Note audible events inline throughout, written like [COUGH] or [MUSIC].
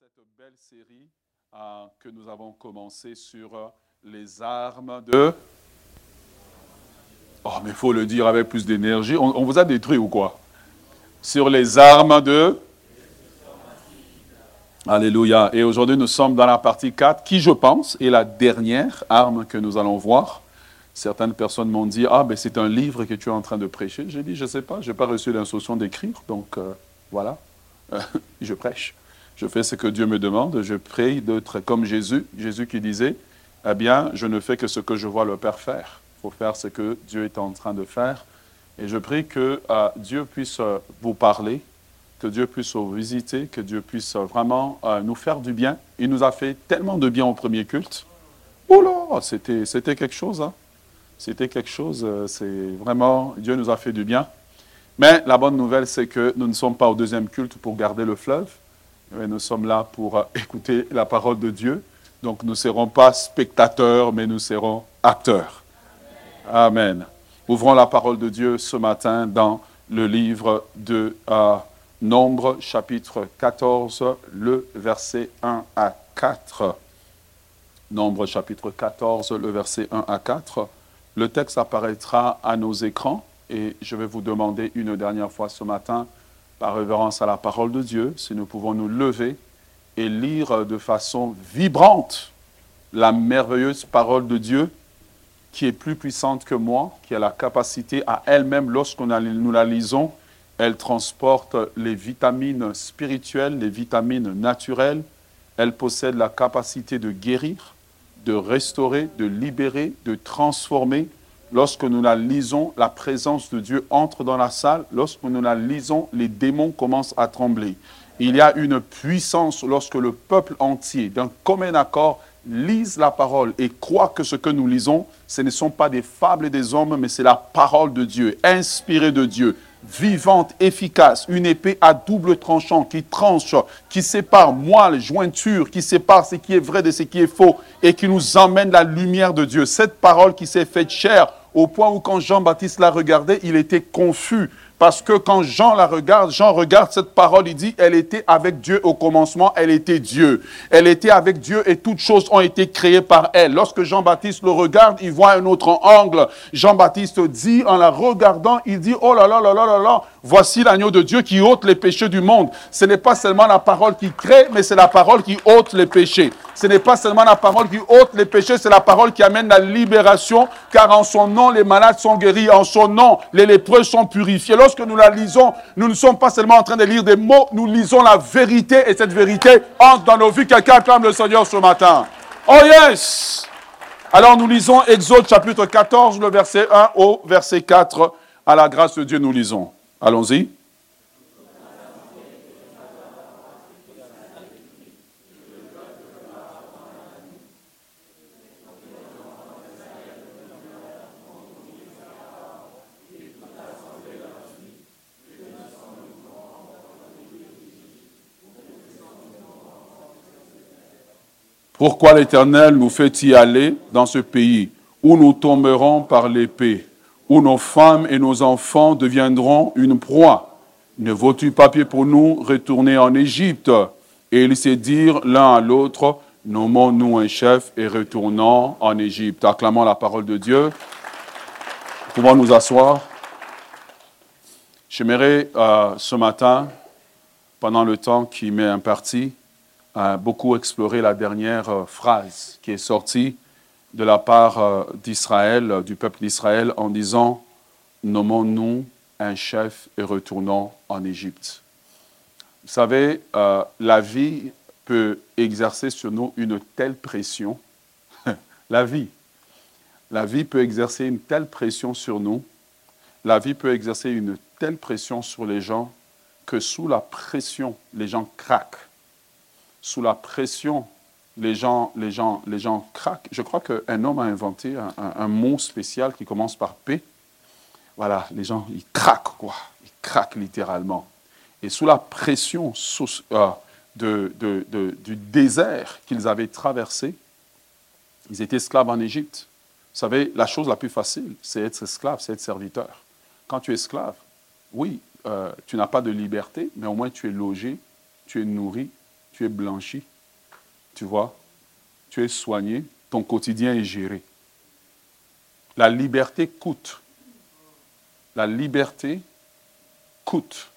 cette belle série euh, que nous avons commencé sur euh, les armes de... Oh, mais il faut le dire avec plus d'énergie. On, vous a détruit ou quoi? Sur les armes de... Alléluia. Et aujourd'hui, nous sommes dans la partie 4, qui, je pense, est la dernière arme que nous allons voir. Certaines personnes m'ont dit, ah, ben c'est un livre que tu es en train de prêcher. J'ai dit, je ne sais pas, je n'ai pas reçu l'instruction d'écrire, donc euh, voilà, [LAUGHS] je prêche. Je fais ce que Dieu me demande, je prie d'être comme Jésus. Jésus qui disait, eh bien, je ne fais que ce que je vois le Père faire. Il faut faire ce que Dieu est en train de faire. Et je prie que euh, Dieu puisse euh, vous parler, que Dieu puisse vous visiter, que Dieu puisse vraiment euh, nous faire du bien. Il nous a fait tellement de bien au premier culte. Oh là, c'était, c'était quelque chose. Hein? C'était quelque chose. c'est vraiment, Dieu nous a fait du bien. Mais la bonne nouvelle, c'est que nous ne sommes pas au deuxième culte pour garder le fleuve. Nous sommes là pour euh, écouter la parole de Dieu. Donc nous ne serons pas spectateurs, mais nous serons acteurs. Amen. Ouvrons la parole de Dieu ce matin dans le livre de euh, Nombre, chapitre 14, le verset 1 à 4. Nombre, chapitre 14, le verset 1 à 4. Le texte apparaîtra à nos écrans et je vais vous demander une dernière fois ce matin, par révérence à la parole de Dieu, si nous pouvons nous lever et lire de façon vibrante la merveilleuse parole de Dieu qui est plus puissante que moi, qui a la capacité à elle-même, lorsqu'on nous la lisons, elle transporte les vitamines spirituelles, les vitamines naturelles. Elle possède la capacité de guérir, de restaurer, de libérer, de transformer. Lorsque nous la lisons, la présence de Dieu entre dans la salle. Lorsque nous la lisons, les démons commencent à trembler. Il y a une puissance lorsque le peuple entier, d'un commun accord, lise la parole et croit que ce que nous lisons, ce ne sont pas des fables des hommes, mais c'est la parole de Dieu, inspirée de Dieu, vivante, efficace, une épée à double tranchant qui tranche, qui sépare moelle, jointure, qui sépare ce qui est vrai de ce qui est faux et qui nous emmène la lumière de Dieu. Cette parole qui s'est faite chair au point où quand Jean-Baptiste la regardait, il était confus. Parce que quand Jean la regarde, Jean regarde cette parole, il dit, elle était avec Dieu au commencement, elle était Dieu. Elle était avec Dieu et toutes choses ont été créées par elle. Lorsque Jean-Baptiste le regarde, il voit un autre angle. Jean-Baptiste dit, en la regardant, il dit, oh là là là là là là, voici l'agneau de Dieu qui ôte les péchés du monde. Ce n'est pas seulement la parole qui crée, mais c'est la parole qui ôte les péchés. Ce n'est pas seulement la parole qui ôte les péchés, c'est la parole qui amène la libération, car en son nom, les malades sont guéris, en son nom, les lépreux sont purifiés. Lorsque nous la lisons, nous ne sommes pas seulement en train de lire des mots, nous lisons la vérité, et cette vérité entre dans nos vies. Quelqu'un acclame le Seigneur ce matin. Oh yes! Alors nous lisons Exode chapitre 14, le verset 1 au verset 4. À la grâce de Dieu, nous lisons. Allons-y. Pourquoi l'Éternel nous fait-il aller dans ce pays où nous tomberons par l'épée, où nos femmes et nos enfants deviendront une proie? Ne vaut-il pas mieux pour nous retourner en Égypte? Et ils se dirent l'un à l'autre, nommons-nous un chef et retournons en Égypte. Acclamons la parole de Dieu. Pouvons nous asseoir. J'aimerais euh, ce matin, pendant le temps qui m'est imparti, beaucoup exploré la dernière euh, phrase qui est sortie de la part euh, d'Israël, euh, du peuple d'Israël, en disant Nommons-nous un chef et retournons en Égypte. Vous savez, la vie peut exercer sur nous une telle pression. [LAUGHS] la vie. La vie peut exercer une telle pression sur nous. La vie peut exercer une telle pression sur les gens que sous la pression, les gens craquent sous la pression, les gens, les gens, les gens craquent. Je crois qu'un homme a inventé un, mot spécial qui commence par P. Voilà, les gens, ils craquent, quoi. Ils craquent littéralement. Et sous la pression euh, de- du désert qu'ils avaient traversé, ils étaient esclaves en Égypte. Vous savez, la chose la plus facile, c'est être esclave, c'est être serviteur. Quand tu es esclave, oui, euh, tu n'as pas de liberté, mais au moins tu es logé, tu es nourri, tu es blanchi. Tu vois, tu es soigné, ton quotidien est géré. La liberté coûte. La liberté coûte.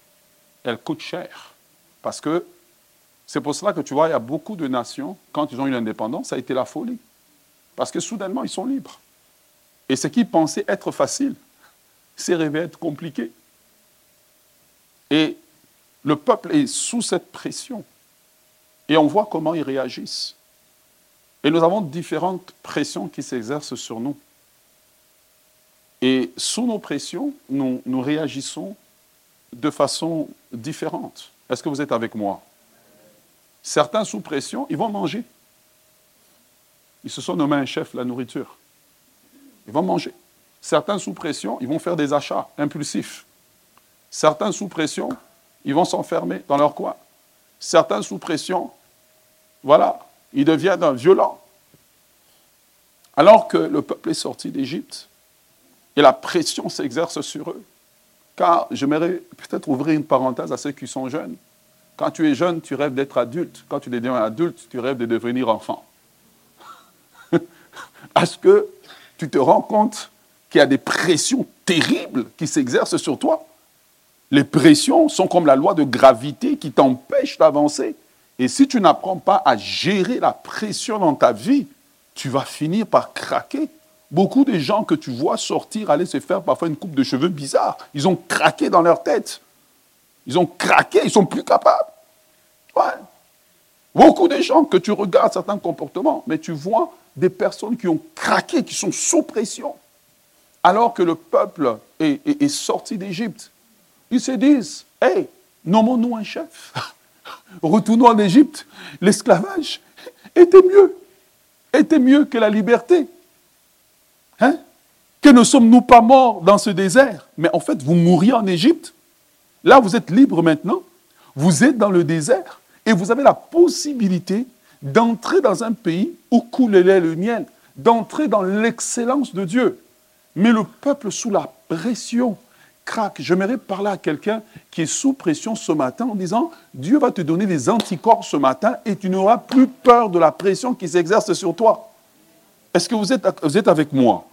Elle coûte cher. Parce que c'est pour cela que tu vois, il y a beaucoup de nations, quand ils ont eu l'indépendance, ça a été la folie. Parce que soudainement, ils sont libres. Et ce qui pensait être facile s'est révélé être compliqué. Et le peuple est sous cette pression. Et on voit comment ils réagissent. Et nous avons différentes pressions qui s'exercent sur nous. Et sous nos pressions, nous, réagissons de façon différente. Est-ce que vous êtes avec moi? Certains sous pression, ils vont manger. Ils se sont nommés un chef, la nourriture. Ils vont manger. Certains sous pression, ils vont faire des achats impulsifs. Certains sous pression, ils vont s'enfermer dans leur coin. Certains sous pression, voilà, ils deviennent violents. Alors que le peuple est sorti d'Égypte et la pression s'exerce sur eux. Car j'aimerais peut-être ouvrir une parenthèse à ceux qui sont jeunes. Quand tu es jeune, tu rêves d'être adulte. Quand tu deviens adulte, tu rêves de devenir enfant. [LAUGHS] Est-ce que tu te rends compte qu'il y a des pressions terribles qui s'exercent sur toi? Les pressions sont comme la loi de gravité qui t'empêche d'avancer. Et si tu n'apprends pas à gérer la pression dans ta vie, tu vas finir par craquer. Beaucoup de gens que tu vois sortir, aller se faire parfois une coupe de cheveux bizarre, ils ont craqué dans leur tête. Ils ont craqué, ils sont plus capables. Beaucoup de gens que tu regardes certains comportements, mais tu vois des personnes qui ont craqué, qui sont sous pression, alors que le peuple est, sorti d'Égypte. Ils se disent, hey, nommons-nous un chef. [LAUGHS] Retournons en Égypte. L'esclavage était mieux. Était mieux que la liberté. Hein? Que ne sommes-nous pas morts dans ce désert? Mais en fait, vous mouriez en Égypte. Là, vous êtes libre maintenant. Vous êtes dans le désert et vous avez la possibilité d'entrer dans un pays où coule le miel, d'entrer dans l'excellence de Dieu. Mais le peuple sous la pression craque. J'aimerais parler à quelqu'un qui est sous pression ce matin en disant, Dieu va te donner des anticorps ce matin et tu n'auras plus peur de la pression qui s'exerce sur toi. Est-ce que vous êtes, vous êtes avec moi?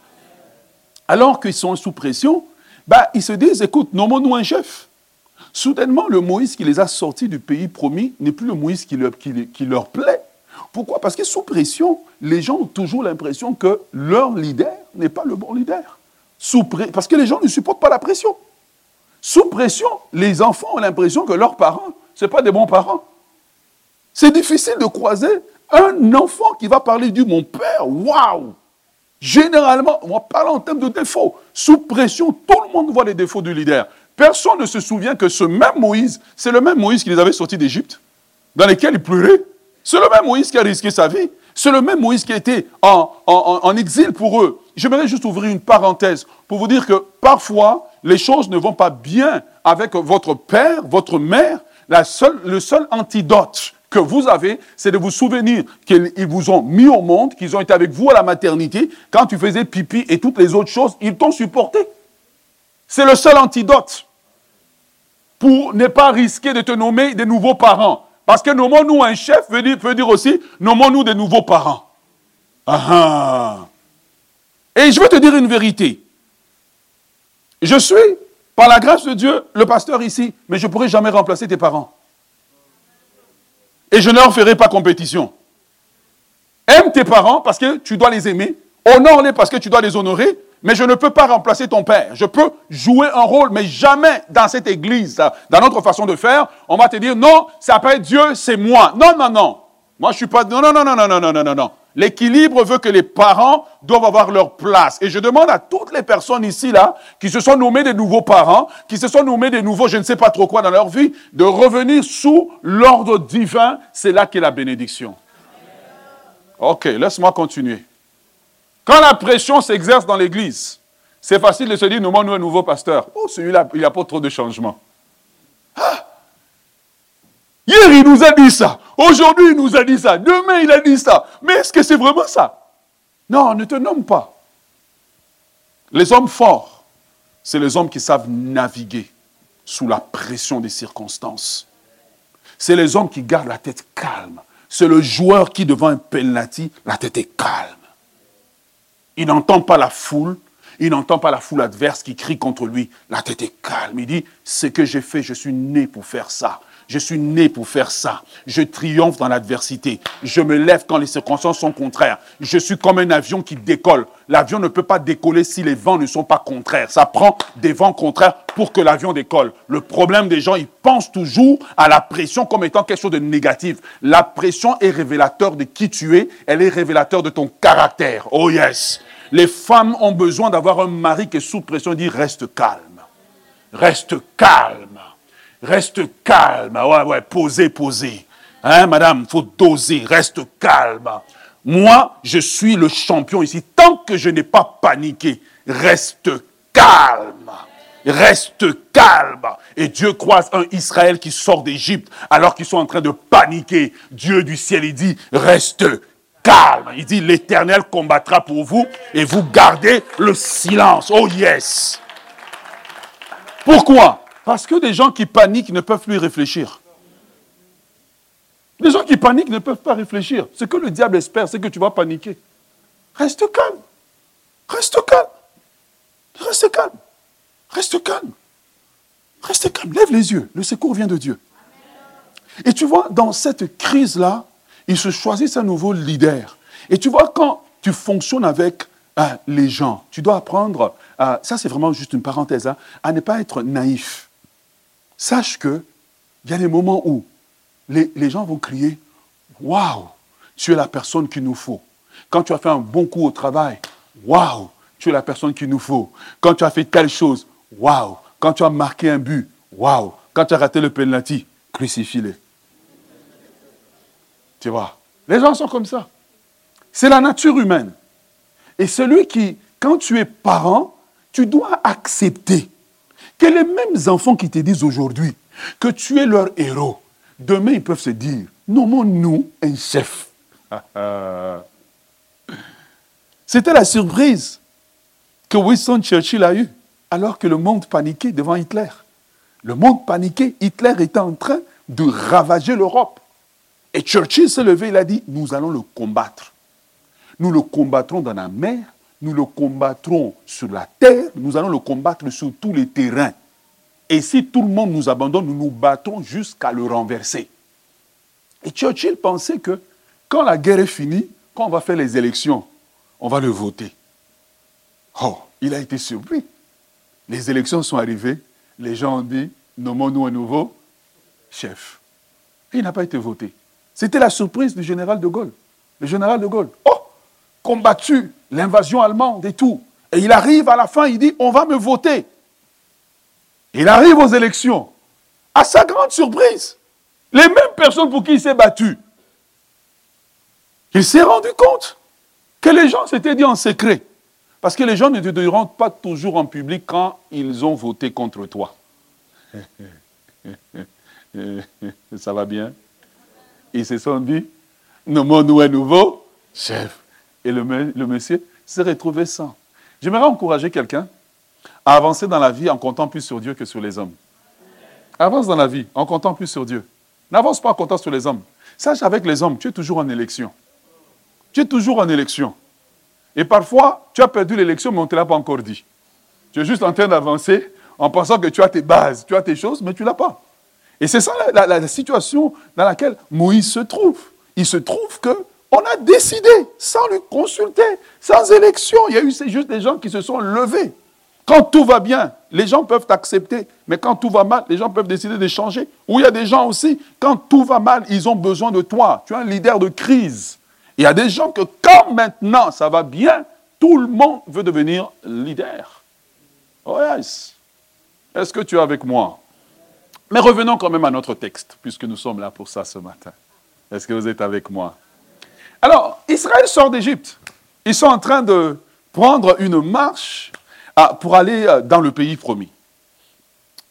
Alors qu'ils sont sous pression, bah, ils se disent, écoute, nommons-nous un chef. Soudainement, le Moïse qui les a sortis du pays promis n'est plus le Moïse qui leur, plaît. Pourquoi? Parce que sous pression, les gens ont toujours l'impression que leur leader n'est pas le bon leader. Sous Parce que les gens ne supportent pas la pression. Sous pression, les enfants ont l'impression que leurs parents, ce pas des bons parents. C'est difficile de croiser un enfant qui va parler du mon père. Waouh Généralement, on parle en termes de défauts. Sous pression, tout le monde voit les défauts du leader. Personne ne se souvient que ce même Moïse, c'est le même Moïse qui les avait sortis d'Égypte, dans lequel il pleurait. C'est le même Moïse qui a risqué sa vie. C'est le même Moïse qui a été en, en exil pour eux. J'aimerais juste ouvrir une parenthèse pour vous dire que parfois, les choses ne vont pas bien avec votre père, votre mère. Le seul antidote que vous avez, c'est de vous souvenir qu'ils vous ont mis au monde, qu'ils ont été avec vous à la maternité. Quand tu faisais pipi et toutes les autres choses, ils t'ont supporté. C'est le seul antidote pour ne pas risquer de te nommer des nouveaux parents. Parce que nommons-nous un chef veut dire, veut dire aussi nommons-nous des nouveaux parents. Ah, ah. Et je vais te dire une vérité. Je suis, par la grâce de Dieu, le pasteur ici, mais je ne pourrai jamais remplacer tes parents. Et je ne leur ferai pas compétition. Aime tes parents parce que tu dois les aimer. Honore-les parce que tu dois les honorer. Mais je ne peux pas remplacer ton père. Je peux jouer un rôle, mais jamais dans cette église, dans notre façon de faire, on va te dire non, c'est après Dieu, c'est moi. Non, non, non. Moi, je suis pas. Non, non, non, non, non, non, non, non, non. L'équilibre veut que les parents doivent avoir leur place. Et je demande à toutes les personnes ici, là, qui se sont nommés des nouveaux parents, qui se sont nommés des nouveaux, je ne sais pas trop quoi dans leur vie, de revenir sous l'ordre divin. C'est là qu'est la bénédiction. Ok, laisse-moi continuer. Quand la pression s'exerce dans l'église, c'est facile de se dire, nous, nous un nouveau pasteur. Oh, celui-là, il n'y a pas trop de changement. Ah! Hier, il nous a dit ça. Aujourd'hui, il nous a dit ça. Demain, il a dit ça. Mais est-ce que c'est vraiment ça? Non, ne te nomme pas. Les hommes forts, c'est les hommes qui savent naviguer sous la pression des circonstances. C'est les hommes qui gardent la tête calme. C'est le joueur qui, devant un penalty, la tête est calme. Il n'entend pas la foule, il n'entend pas la foule adverse qui crie contre lui. La tête est calme. Il dit, ce que j'ai fait, je suis né pour faire ça. Je suis né pour faire ça. Je triomphe dans l'adversité. Je me lève quand les circonstances sont contraires. Je suis comme un avion qui décolle. L'avion ne peut pas décoller si les vents ne sont pas contraires. Ça prend des vents contraires pour que l'avion décolle. Le problème des gens, ils pensent toujours à la pression comme étant quelque chose de négatif. La pression est révélateur de qui tu es. Elle est révélateur de ton caractère. Oh yes. Les femmes ont besoin d'avoir un mari qui est sous pression et dit reste calme. Reste calme. Reste calme. Ouais, ouais, posez, posez. Hein, madame, faut doser. Reste calme. Moi, je suis le champion ici. Tant que je n'ai pas paniqué, reste calme. Reste calme. Et Dieu croise un Israël qui sort d'Égypte alors qu'ils sont en train de paniquer. Dieu du ciel, il dit, reste calme. Il dit, l'Éternel combattra pour vous et vous gardez le silence. Oh yes. Pourquoi? Parce que des gens qui paniquent ne peuvent plus réfléchir. Les gens qui paniquent ne peuvent pas réfléchir. Ce que le diable espère, c'est que tu vas paniquer. Reste calme. Reste calme. Reste calme. Reste calme. Reste calme. Lève les yeux. Le secours vient de Dieu. Et tu vois, dans cette crise-là, il se choisit un nouveau leader. Et tu vois, quand tu fonctionnes avec euh, les gens, tu dois apprendre, euh, ça c'est vraiment juste une parenthèse, hein, à ne pas être naïf. Sache que il y a des moments où les, les gens vont crier Waouh, tu es la personne qu'il nous faut. Quand tu as fait un bon coup au travail, Waouh, tu es la personne qu'il nous faut. Quand tu as fait telle chose, Waouh. Quand tu as marqué un but, Waouh. Quand tu as raté le penalty, crucifie-les. Tu vois, les gens sont comme ça. C'est la nature humaine. Et celui qui, quand tu es parent, tu dois accepter que les mêmes enfants qui te disent aujourd'hui que tu es leur héros, demain ils peuvent se dire, nommons-nous un chef. [LAUGHS] C'était la surprise que Winston Churchill a eue alors que le monde paniquait devant Hitler. Le monde paniquait, Hitler était en train de ravager l'Europe. Et Churchill s'est levé, il a dit, nous allons le combattre. Nous le combattrons dans la mer, nous le combattrons sur la terre, nous allons le combattre sur tous les terrains. Et si tout le monde nous abandonne, nous nous battons jusqu'à le renverser. Et Churchill pensait que quand la guerre est finie, quand on va faire les élections, on va le voter. Oh, il a été surpris. Les élections sont arrivées, les gens ont dit, nommons-nous un nouveau chef. il n'a pas été voté. C'était la surprise du général de Gaulle. Le général de Gaulle, oh, combattu l'invasion allemande et tout. Et il arrive à la fin, il dit, on va me voter. Il arrive aux élections. À sa grande surprise, les mêmes personnes pour qui il s'est battu. Il s'est rendu compte que les gens s'étaient dit en secret. Parce que les gens ne te diront pas toujours en public quand ils ont voté contre toi. [LAUGHS] Ça va bien? Ils se sont dit, nommons-nous un nouveau? Chef. Et le, monsieur s'est retrouvé sans. J'aimerais encourager quelqu'un à avancer dans la vie en comptant plus sur Dieu que sur les hommes. Avance dans la vie en comptant plus sur Dieu. N'avance pas en comptant sur les hommes. Sache avec les hommes, tu es toujours en élection. Tu es toujours en élection. Et parfois, tu as perdu l'élection, mais on ne te l'a pas encore dit. Tu es juste en train d'avancer en pensant que tu as tes bases, tu as tes choses, mais tu ne l'as pas. Et c'est ça la, situation dans laquelle Moïse se trouve. Il se trouve que on a décidé, sans lui consulter, sans élection. Il y a eu juste des gens qui se sont levés. Quand tout va bien, les gens peuvent accepter, mais quand tout va mal, les gens peuvent décider de changer. Ou il y a des gens aussi, quand tout va mal, ils ont besoin de toi. Tu es un leader de crise. Il y a des gens que quand maintenant ça va bien, tout le monde veut devenir leader. Oh yes. Est-ce que tu es avec moi? Mais revenons quand même à notre texte, puisque nous sommes là pour ça ce matin. Est-ce que vous êtes avec moi? Alors, Israël sort d'Égypte. Ils sont en train de prendre une marche ah, pour aller euh, dans le pays promis.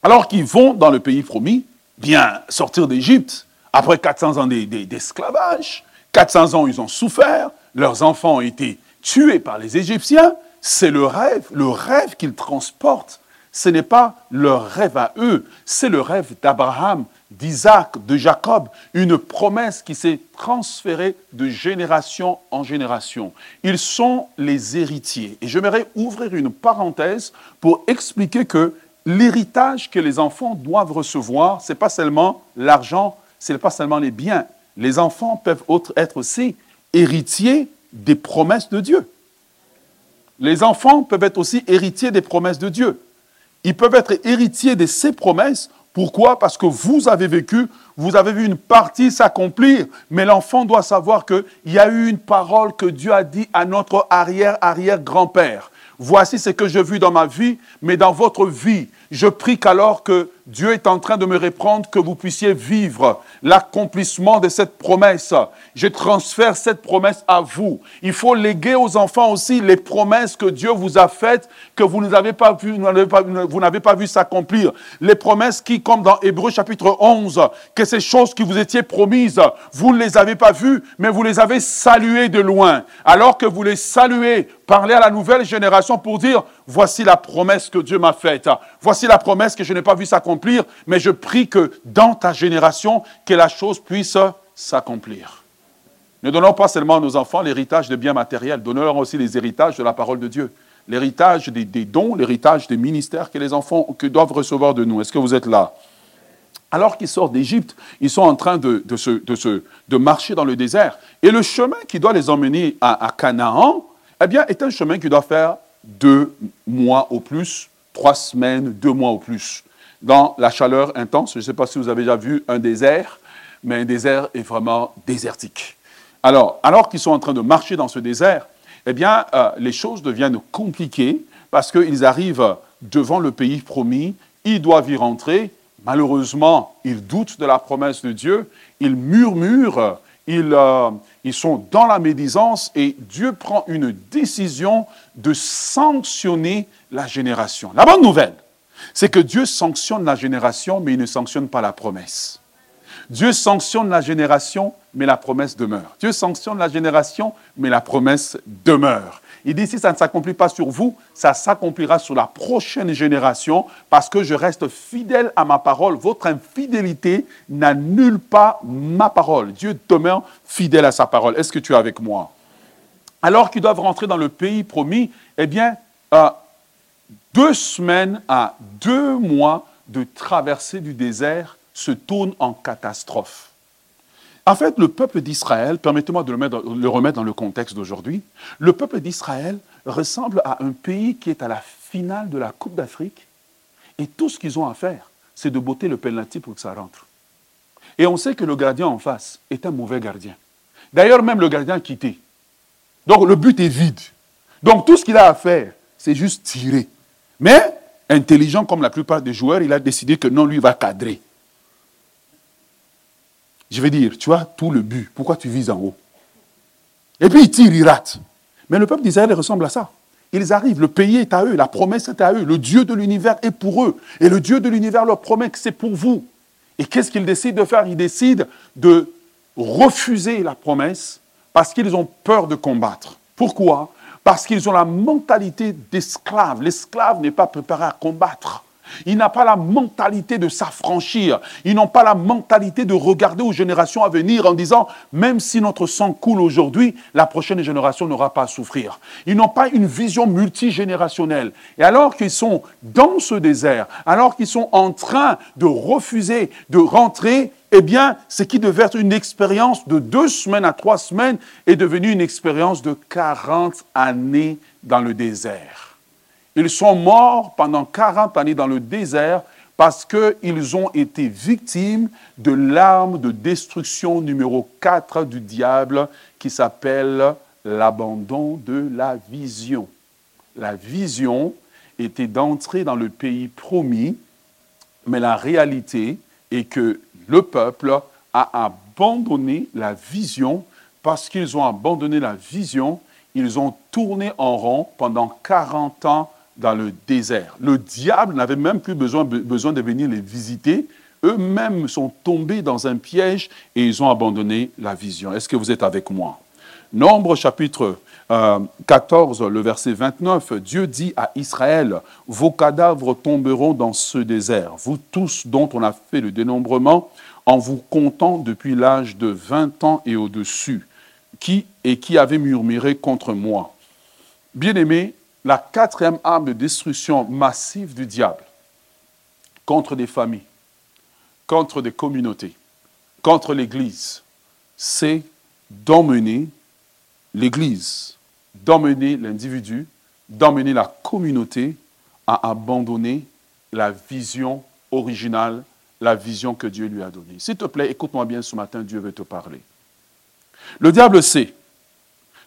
Alors qu'ils vont dans le pays promis, bien sortir d'Égypte, après 400 ans d'esclavage, 400 ans ils ont souffert, leurs enfants ont été tués par les Égyptiens, c'est le rêve, le rêve qu'ils transportent ce n'est pas leur rêve à eux, c'est le rêve d'Abraham, d'Isaac, de Jacob, une promesse qui s'est transférée de génération en génération. Ils sont les héritiers. Et j'aimerais ouvrir une parenthèse pour expliquer que l'héritage que les enfants doivent recevoir, ce n'est pas seulement l'argent, ce n'est pas seulement les biens. Les enfants peuvent être aussi héritiers des promesses de Dieu. Les enfants peuvent être aussi héritiers des promesses de Dieu. Ils peuvent être héritiers de ces promesses pourquoi? Parce que vous avez vécu, vous avez vu une partie s'accomplir, mais l'enfant doit savoir qu'il y a eu une parole que Dieu a dit à notre arrière-arrière-grand-père. Voici ce que j'ai vu dans ma vie, mais dans votre vie, je prie qu'alors que Dieu est en train de me répondre, que vous puissiez vivre l'accomplissement de cette promesse. Je transfère cette promesse à vous. Il faut léguer aux enfants aussi les promesses que Dieu vous a faites, que vous n'avez pas vu, vous n'avez pas vu s'accomplir. Les promesses qui, comme dans Hébreu chapitre 11, que ces choses qui vous étiez promises, vous ne les avez pas vues, mais vous les avez saluées de loin. Alors que vous les saluez, parlez à la nouvelle génération pour dire, voici la promesse que Dieu m'a faite. Voici la promesse que je n'ai pas vue s'accomplir, mais je prie que dans ta génération, que la chose puisse s'accomplir. Ne donnons pas seulement à nos enfants l'héritage de biens matériels, donnons-leur aussi les héritages de la parole de Dieu, l'héritage des, dons, l'héritage des ministères que les enfants que doivent recevoir de nous. Est-ce que vous êtes là? Alors qu'ils sortent d'Égypte, ils sont en train de, de, marcher dans le désert. Et le chemin qui doit les emmener à, à Canaan, eh bien, est un chemin qui doit faire deux mois au plus, trois semaines, deux mois au plus. Dans la chaleur intense, je ne sais pas si vous avez déjà vu un désert, mais un désert est vraiment désertique. Alors, alors qu'ils sont en train de marcher dans ce désert, eh bien, euh, les choses deviennent compliquées parce qu'ils arrivent devant le pays promis, ils doivent y rentrer. Malheureusement, ils doutent de la promesse de Dieu, ils murmurent, ils, euh, ils sont dans la médisance et Dieu prend une décision de sanctionner la génération. La bonne nouvelle, c'est que Dieu sanctionne la génération, mais il ne sanctionne pas la promesse. Dieu sanctionne la génération, mais la promesse demeure. Dieu sanctionne la génération, mais la promesse demeure. Il dit, si ça ne s'accomplit pas sur vous, ça s'accomplira sur la prochaine génération, parce que je reste fidèle à ma parole. Votre infidélité n'annule pas ma parole. Dieu demeure fidèle à sa parole. Est-ce que tu es avec moi? Alors qu'ils doivent rentrer dans le pays promis, eh bien, euh, deux semaines à deux mois de traversée du désert se tournent en catastrophe. En fait, le peuple d'Israël, permettez-moi de le, remettre dans le contexte d'aujourd'hui, le peuple d'Israël ressemble à un pays qui est à la finale de la Coupe d'Afrique et tout ce qu'ils ont à faire, c'est de botter le penalty pour que ça rentre. Et on sait que le gardien en face est un mauvais gardien. D'ailleurs, même le gardien a quitté. Donc le but est vide. Donc tout ce qu'il a à faire, c'est juste tirer. Mais, intelligent comme la plupart des joueurs, il a décidé que non, lui va cadrer. Je vais dire, tu as tout le but, pourquoi tu vises en haut? Et puis il tire, il rate. Mais le peuple d'Israël ressemble à ça. Ils arrivent, le pays est à eux, la promesse est à eux, le Dieu de l'univers est pour eux. Et le Dieu de l'univers leur promet que c'est pour vous. Et qu'est-ce qu'ils décident de faire? Ils décident de refuser la promesse parce qu'ils ont peur de combattre. Pourquoi? Parce qu'ils ont la mentalité d'esclave. L'esclave n'est pas préparé à combattre. Il n'a pas la mentalité de s'affranchir. Ils n'ont pas la mentalité de regarder aux générations à venir en disant, même si notre sang coule aujourd'hui, la prochaine génération n'aura pas à souffrir. Ils n'ont pas une vision multigénérationnelle. Et alors qu'ils sont dans ce désert, alors qu'ils sont en train de refuser de rentrer, eh bien, ce qui devait être une expérience de deux semaines à trois semaines est devenu une expérience de 40 années dans le désert. Ils sont morts pendant 40 années dans le désert parce qu'ils ont été victimes de l'arme de destruction numéro 4 du diable qui s'appelle l'abandon de la vision. La vision était d'entrer dans le pays promis, mais la réalité est que le peuple a abandonné la vision. Parce qu'ils ont abandonné la vision, ils ont tourné en rond pendant 40 ans dans le désert. Le diable n'avait même plus besoin, besoin de venir les visiter. Eux-mêmes sont tombés dans un piège et ils ont abandonné la vision. Est-ce que vous êtes avec moi? Nombre chapitre 14, euh, le verset 29, Dieu dit à Israël, vos cadavres tomberont dans ce désert, vous tous dont on a fait le dénombrement, en vous comptant depuis l'âge de 20 ans et au-dessus, qui et qui avait murmuré contre moi. Bien-aimé, la quatrième arme de destruction massive du diable contre des familles, contre des communautés, contre l'Église, c'est d'emmener l'Église, d'emmener l'individu, d'emmener la communauté à abandonner la vision originale, la vision que Dieu lui a donnée. S'il te plaît, écoute-moi bien ce matin, Dieu veut te parler. Le diable sait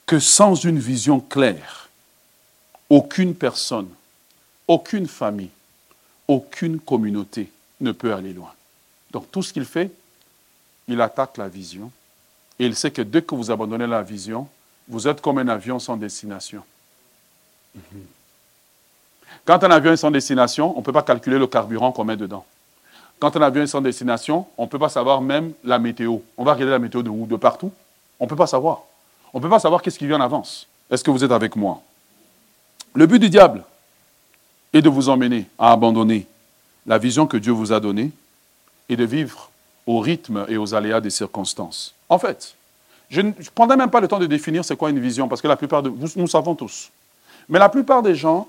que sans une vision claire, aucune personne, aucune famille, aucune communauté ne peut aller loin. Donc tout ce qu'il fait, il attaque la vision. Et il sait que dès que vous abandonnez la vision, vous êtes comme un avion sans destination. Mhm. Quand un avion est sans destination, on ne peut pas calculer le carburant qu'on met dedans. Quand un avion est sans destination, on ne peut pas savoir même la météo. On va regarder la météo de où De partout On ne peut pas savoir. On ne peut pas savoir qu'est-ce qui vient en avance. Est-ce que vous êtes avec moi? Le but du diable est de vous emmener à abandonner la vision que Dieu vous a donnée et de vivre au rythme et aux aléas des circonstances. En fait, je ne prendrai même pas le temps de définir c'est quoi une vision, parce que la plupart de nous savons tous. Mais la plupart des gens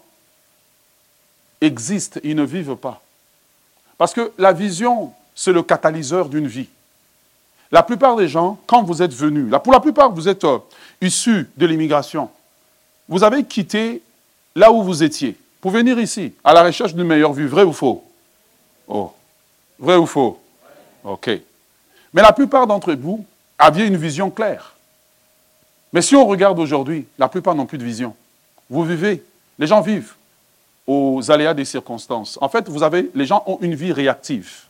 existent, ils ne vivent pas. Parce que la vision, c'est le catalyseur d'une vie. La plupart des gens, quand vous êtes venus, pour la plupart, vous êtes euh, issus de l'immigration, vous avez quitté là où vous étiez pour venir ici, à la recherche d'une meilleure vie. Vrai ou faux? Oh, vrai ou faux? Ok. Mais la plupart d'entre vous aviez une vision claire. Mais si on regarde aujourd'hui, la plupart n'ont plus de vision. Vous vivez, les gens vivent aux aléas des circonstances. En fait, vous avez, les gens ont une vie réactive.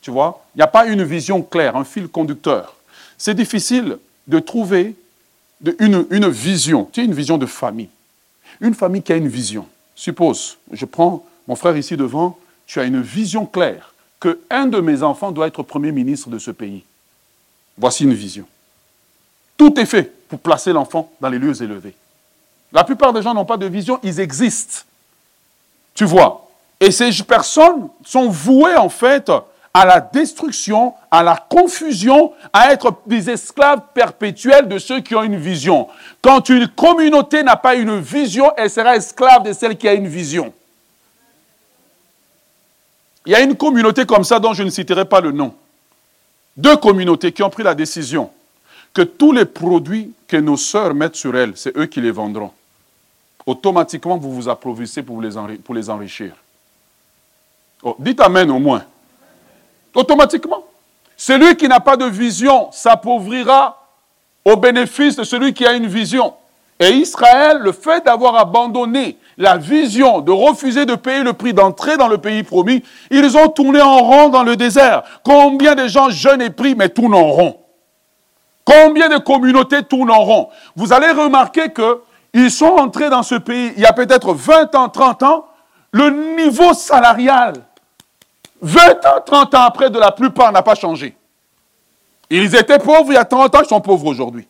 Tu vois Il n'y a pas une vision claire, un fil conducteur. C'est difficile de trouver une, une vision. Tu as une vision de famille. Une famille qui a une vision. Suppose, je prends mon frère ici devant, tu as une vision claire que un de mes enfants doit être Premier ministre de ce pays. Voici une vision. Tout est fait pour placer l'enfant dans les lieux élevés. La plupart des gens n'ont pas de vision, ils existent. Tu vois Et ces personnes sont vouées en fait à la destruction, à la confusion, à être des esclaves perpétuels de ceux qui ont une vision. Quand une communauté n'a pas une vision, elle sera esclave de celle qui a une vision. Il y a une communauté comme ça dont je ne citerai pas le nom. Deux communautés qui ont pris la décision que tous les produits que nos sœurs mettent sur elles, c'est eux qui les vendront. Automatiquement, vous vous approvissez pour les, pour les enrichir. Oh, dites Amen au moins. Automatiquement. Celui qui n'a pas de vision s'appauvrira au bénéfice de celui qui a une vision. Et Israël, le fait d'avoir abandonné la vision, de refuser de payer le prix d'entrer dans le pays promis, ils ont tourné en rond dans le désert. Combien de gens jeunes et pris, mais tournent en rond? Combien de communautés tournent en rond? Vous allez remarquer qu'ils sont entrés dans ce pays il y a peut-être 20 ans, 30 ans, le niveau salarial 20 ans, 30 ans après, de la plupart n'a pas changé. Ils étaient pauvres il y a 30 ans, ils sont pauvres aujourd'hui.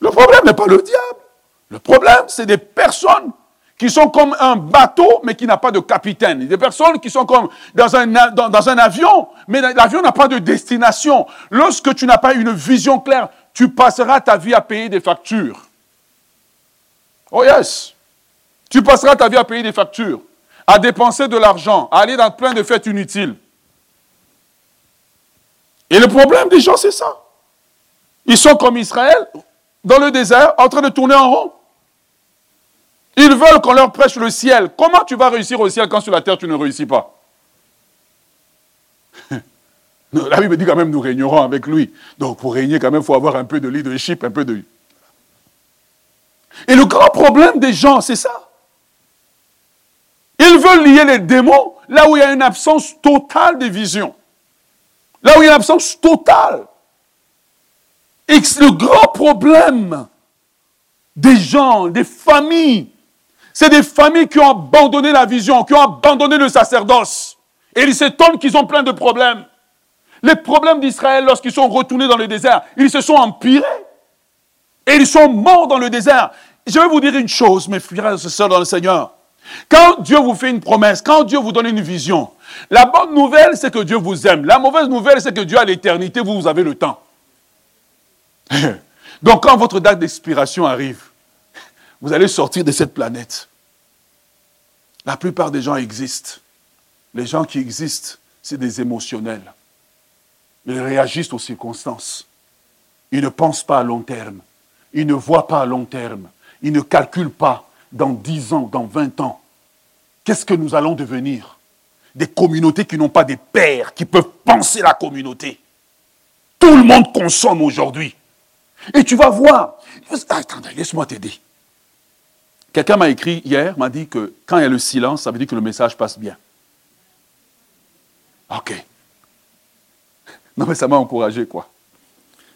Le problème n'est pas le diable. Le problème, c'est des personnes qui sont comme un bateau, mais qui n'a pas de capitaine. Des personnes qui sont comme dans un, dans un avion, mais l'avion n'a pas de destination. Lorsque tu n'as pas une vision claire, tu passeras ta vie à payer des factures. Oh yes. Tu passeras ta vie à payer des factures à dépenser de l'argent, à aller dans plein de fêtes inutiles. Et le problème des gens, c'est ça. Ils sont comme Israël, dans le désert, en train de tourner en rond. Ils veulent qu'on leur prêche le ciel. Comment tu vas réussir au ciel quand sur la terre tu ne réussis pas? [LAUGHS] La Bible dit quand même nous régnerons avec lui. Donc pour régner quand même, il faut avoir un peu de leadership, un peu de... Et le grand problème des gens, c'est ça. Veulent lier les démons là où il y a une absence totale de vision. Là où il y a une absence totale. Et le grand problème des gens, des familles, c'est des familles qui ont abandonné la vision, qui ont abandonné le sacerdoce. Et ils s'étonnent qu'ils ont plein de problèmes. Les problèmes d'Israël lorsqu'ils sont retournés dans le désert, ils se sont empirés. Et ils sont morts dans le désert. Je vais vous dire une chose, mes frères et sœurs dans le Seigneur. Quand Dieu vous fait une promesse, quand Dieu vous donne une vision, la bonne nouvelle, c'est que Dieu vous aime. La mauvaise nouvelle, c'est que Dieu a l'éternité, vous, vous avez le temps. [LAUGHS] Donc quand votre date d'expiration arrive, vous allez sortir de cette planète. La plupart des gens existent. Les gens qui existent, c'est des émotionnels. Ils réagissent aux circonstances. Ils ne pensent pas à long terme. Ils ne voient pas à long terme. Ils ne calculent pas dans 10 ans, dans 20 ans. Qu'est-ce que nous allons devenir? Des communautés qui n'ont pas des pères, qui peuvent penser la communauté. Tout le monde consomme aujourd'hui. Et tu vas voir. Attendez, laisse-moi t'aider. Quelqu'un m'a écrit hier, m'a dit que quand il y a le silence, ça veut dire que le message passe bien. Ok. Non, mais ça m'a encouragé, quoi.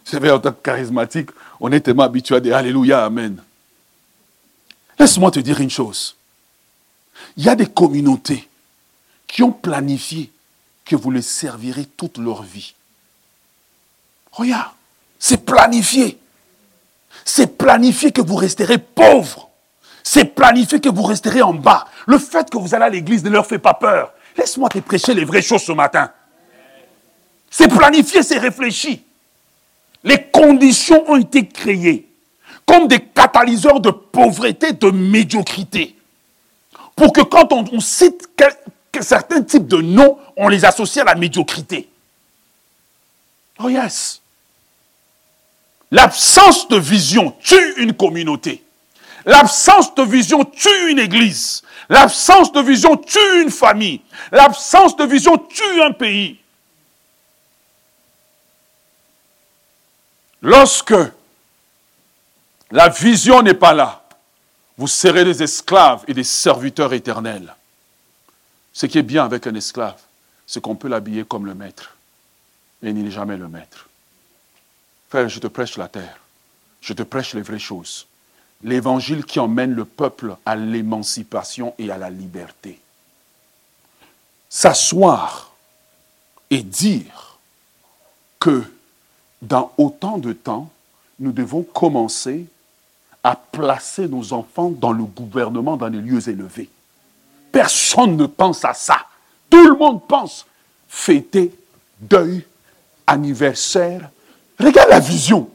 C'est en tant que charismatique, on est tellement habitué à dire Alléluia, Amen. Laisse-moi te dire une chose. Il y a des communautés qui ont planifié que vous les servirez toute leur vie. Regarde, c'est planifié. C'est planifié que vous resterez pauvres. C'est planifié que vous resterez en bas. Le fait que vous allez à l'église ne leur fait pas peur. Laisse-moi te prêcher les vraies choses ce matin. C'est planifié, c'est réfléchi. Les conditions ont été créées comme des catalyseurs de pauvreté, de médiocrité. Pour que quand on, cite certains types de noms, on les associe à la médiocrité. Oh yes. L'absence de vision tue une communauté. L'absence de vision tue une église. L'absence de vision tue une famille. L'absence de vision tue un pays. Lorsque la vision n'est pas là, vous serez des esclaves et des serviteurs éternels. Ce qui est bien avec un esclave, c'est qu'on peut l'habiller comme le maître. Mais il n'est jamais le maître. Frère, je te prêche la terre. Je te prêche les vraies choses. L'évangile qui emmène le peuple à l'émancipation et à la liberté. S'asseoir et dire que dans autant de temps, nous devons commencer à placer nos enfants dans le gouvernement, dans les lieux élevés. Personne ne pense à ça. Tout le monde pense fêter, deuil, anniversaire. Regarde la vision.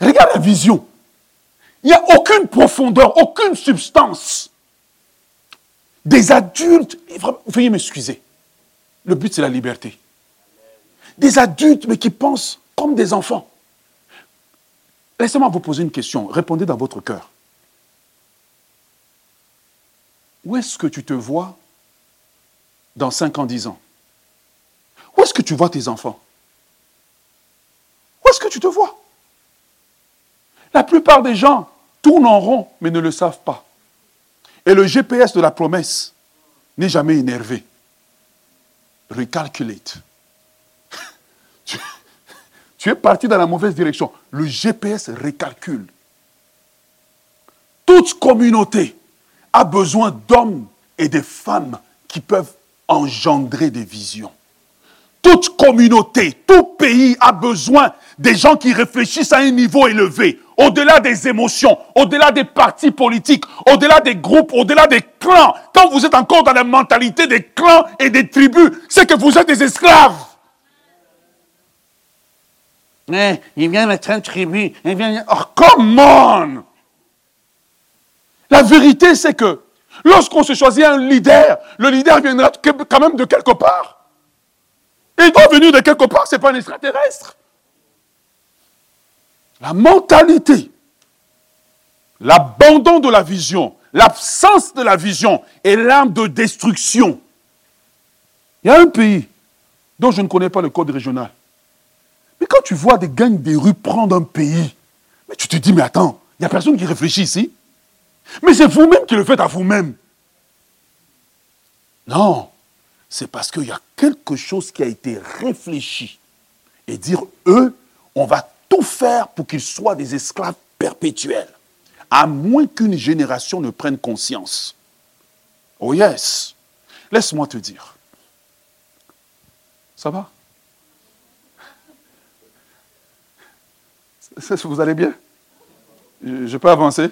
Regarde la vision. Il n'y a aucune profondeur, aucune substance. Des adultes, veuillez m'excuser. Le but, c'est la liberté. Des adultes, mais qui pensent comme des enfants. Laissez-moi vous poser une question. Répondez dans votre cœur. Où est-ce que tu te vois dans 5 ans, 10 ans? Où est-ce que tu vois tes enfants? Où est-ce que tu te vois? La plupart des gens tournent en rond, mais ne le savent pas. Et le GPS de la promesse n'est jamais énervé. Recalculate. [LAUGHS] Tu es parti dans la mauvaise direction. Le GPS récalcule. Toute communauté a besoin d'hommes et de femmes qui peuvent engendrer des visions. Toute communauté, tout pays a besoin des gens qui réfléchissent à un niveau élevé, au-delà des émotions, au-delà des partis politiques, au-delà des groupes, au-delà des clans. Quand vous êtes encore dans la mentalité des clans et des tribus, c'est que vous êtes des esclaves il vient mettre un tribu. Il vient... Oh, come on! La vérité, c'est que lorsqu'on se choisit un leader, le leader viendra quand même de quelque part. Il doit venir de quelque part, ce n'est pas un extraterrestre. La mentalité, l'abandon de la vision, l'absence de la vision est l'arme de destruction. Il y a un pays dont je ne connais pas le code régional. Mais quand tu vois des gangs des rues prendre un pays, mais tu te dis, mais attends, il n'y a personne qui réfléchit ici. Mais c'est vous-même qui le faites à vous-même. Non, c'est parce qu'il y a quelque chose qui a été réfléchi. Et dire, eux, on va tout faire pour qu'ils soient des esclaves perpétuels. À moins qu'une génération ne prenne conscience. Oh yes. Laisse-moi te dire. Ça va? Vous allez bien? Je, peux avancer?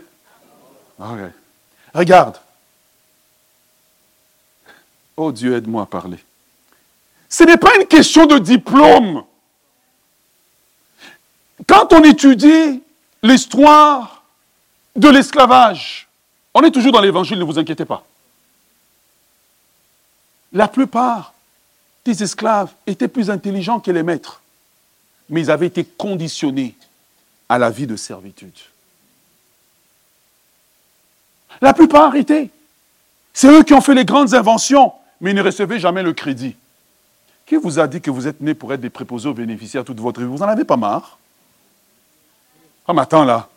Regarde. Oh Dieu, aide-moi à parler. Ce n'est pas une question de diplôme. Quand on étudie l'histoire de l'esclavage, on est toujours dans l'évangile, ne vous inquiétez pas. La plupart des esclaves étaient plus intelligents que les maîtres, mais ils avaient été conditionnés à la vie de servitude. La plupart étaient. C'est eux qui ont fait les grandes inventions, mais ils ne recevaient jamais le crédit. Qui vous a dit que vous êtes né pour être des préposés aux bénéficiaires toute votre vie? Vous n'en avez pas marre? Ah, mais attends là.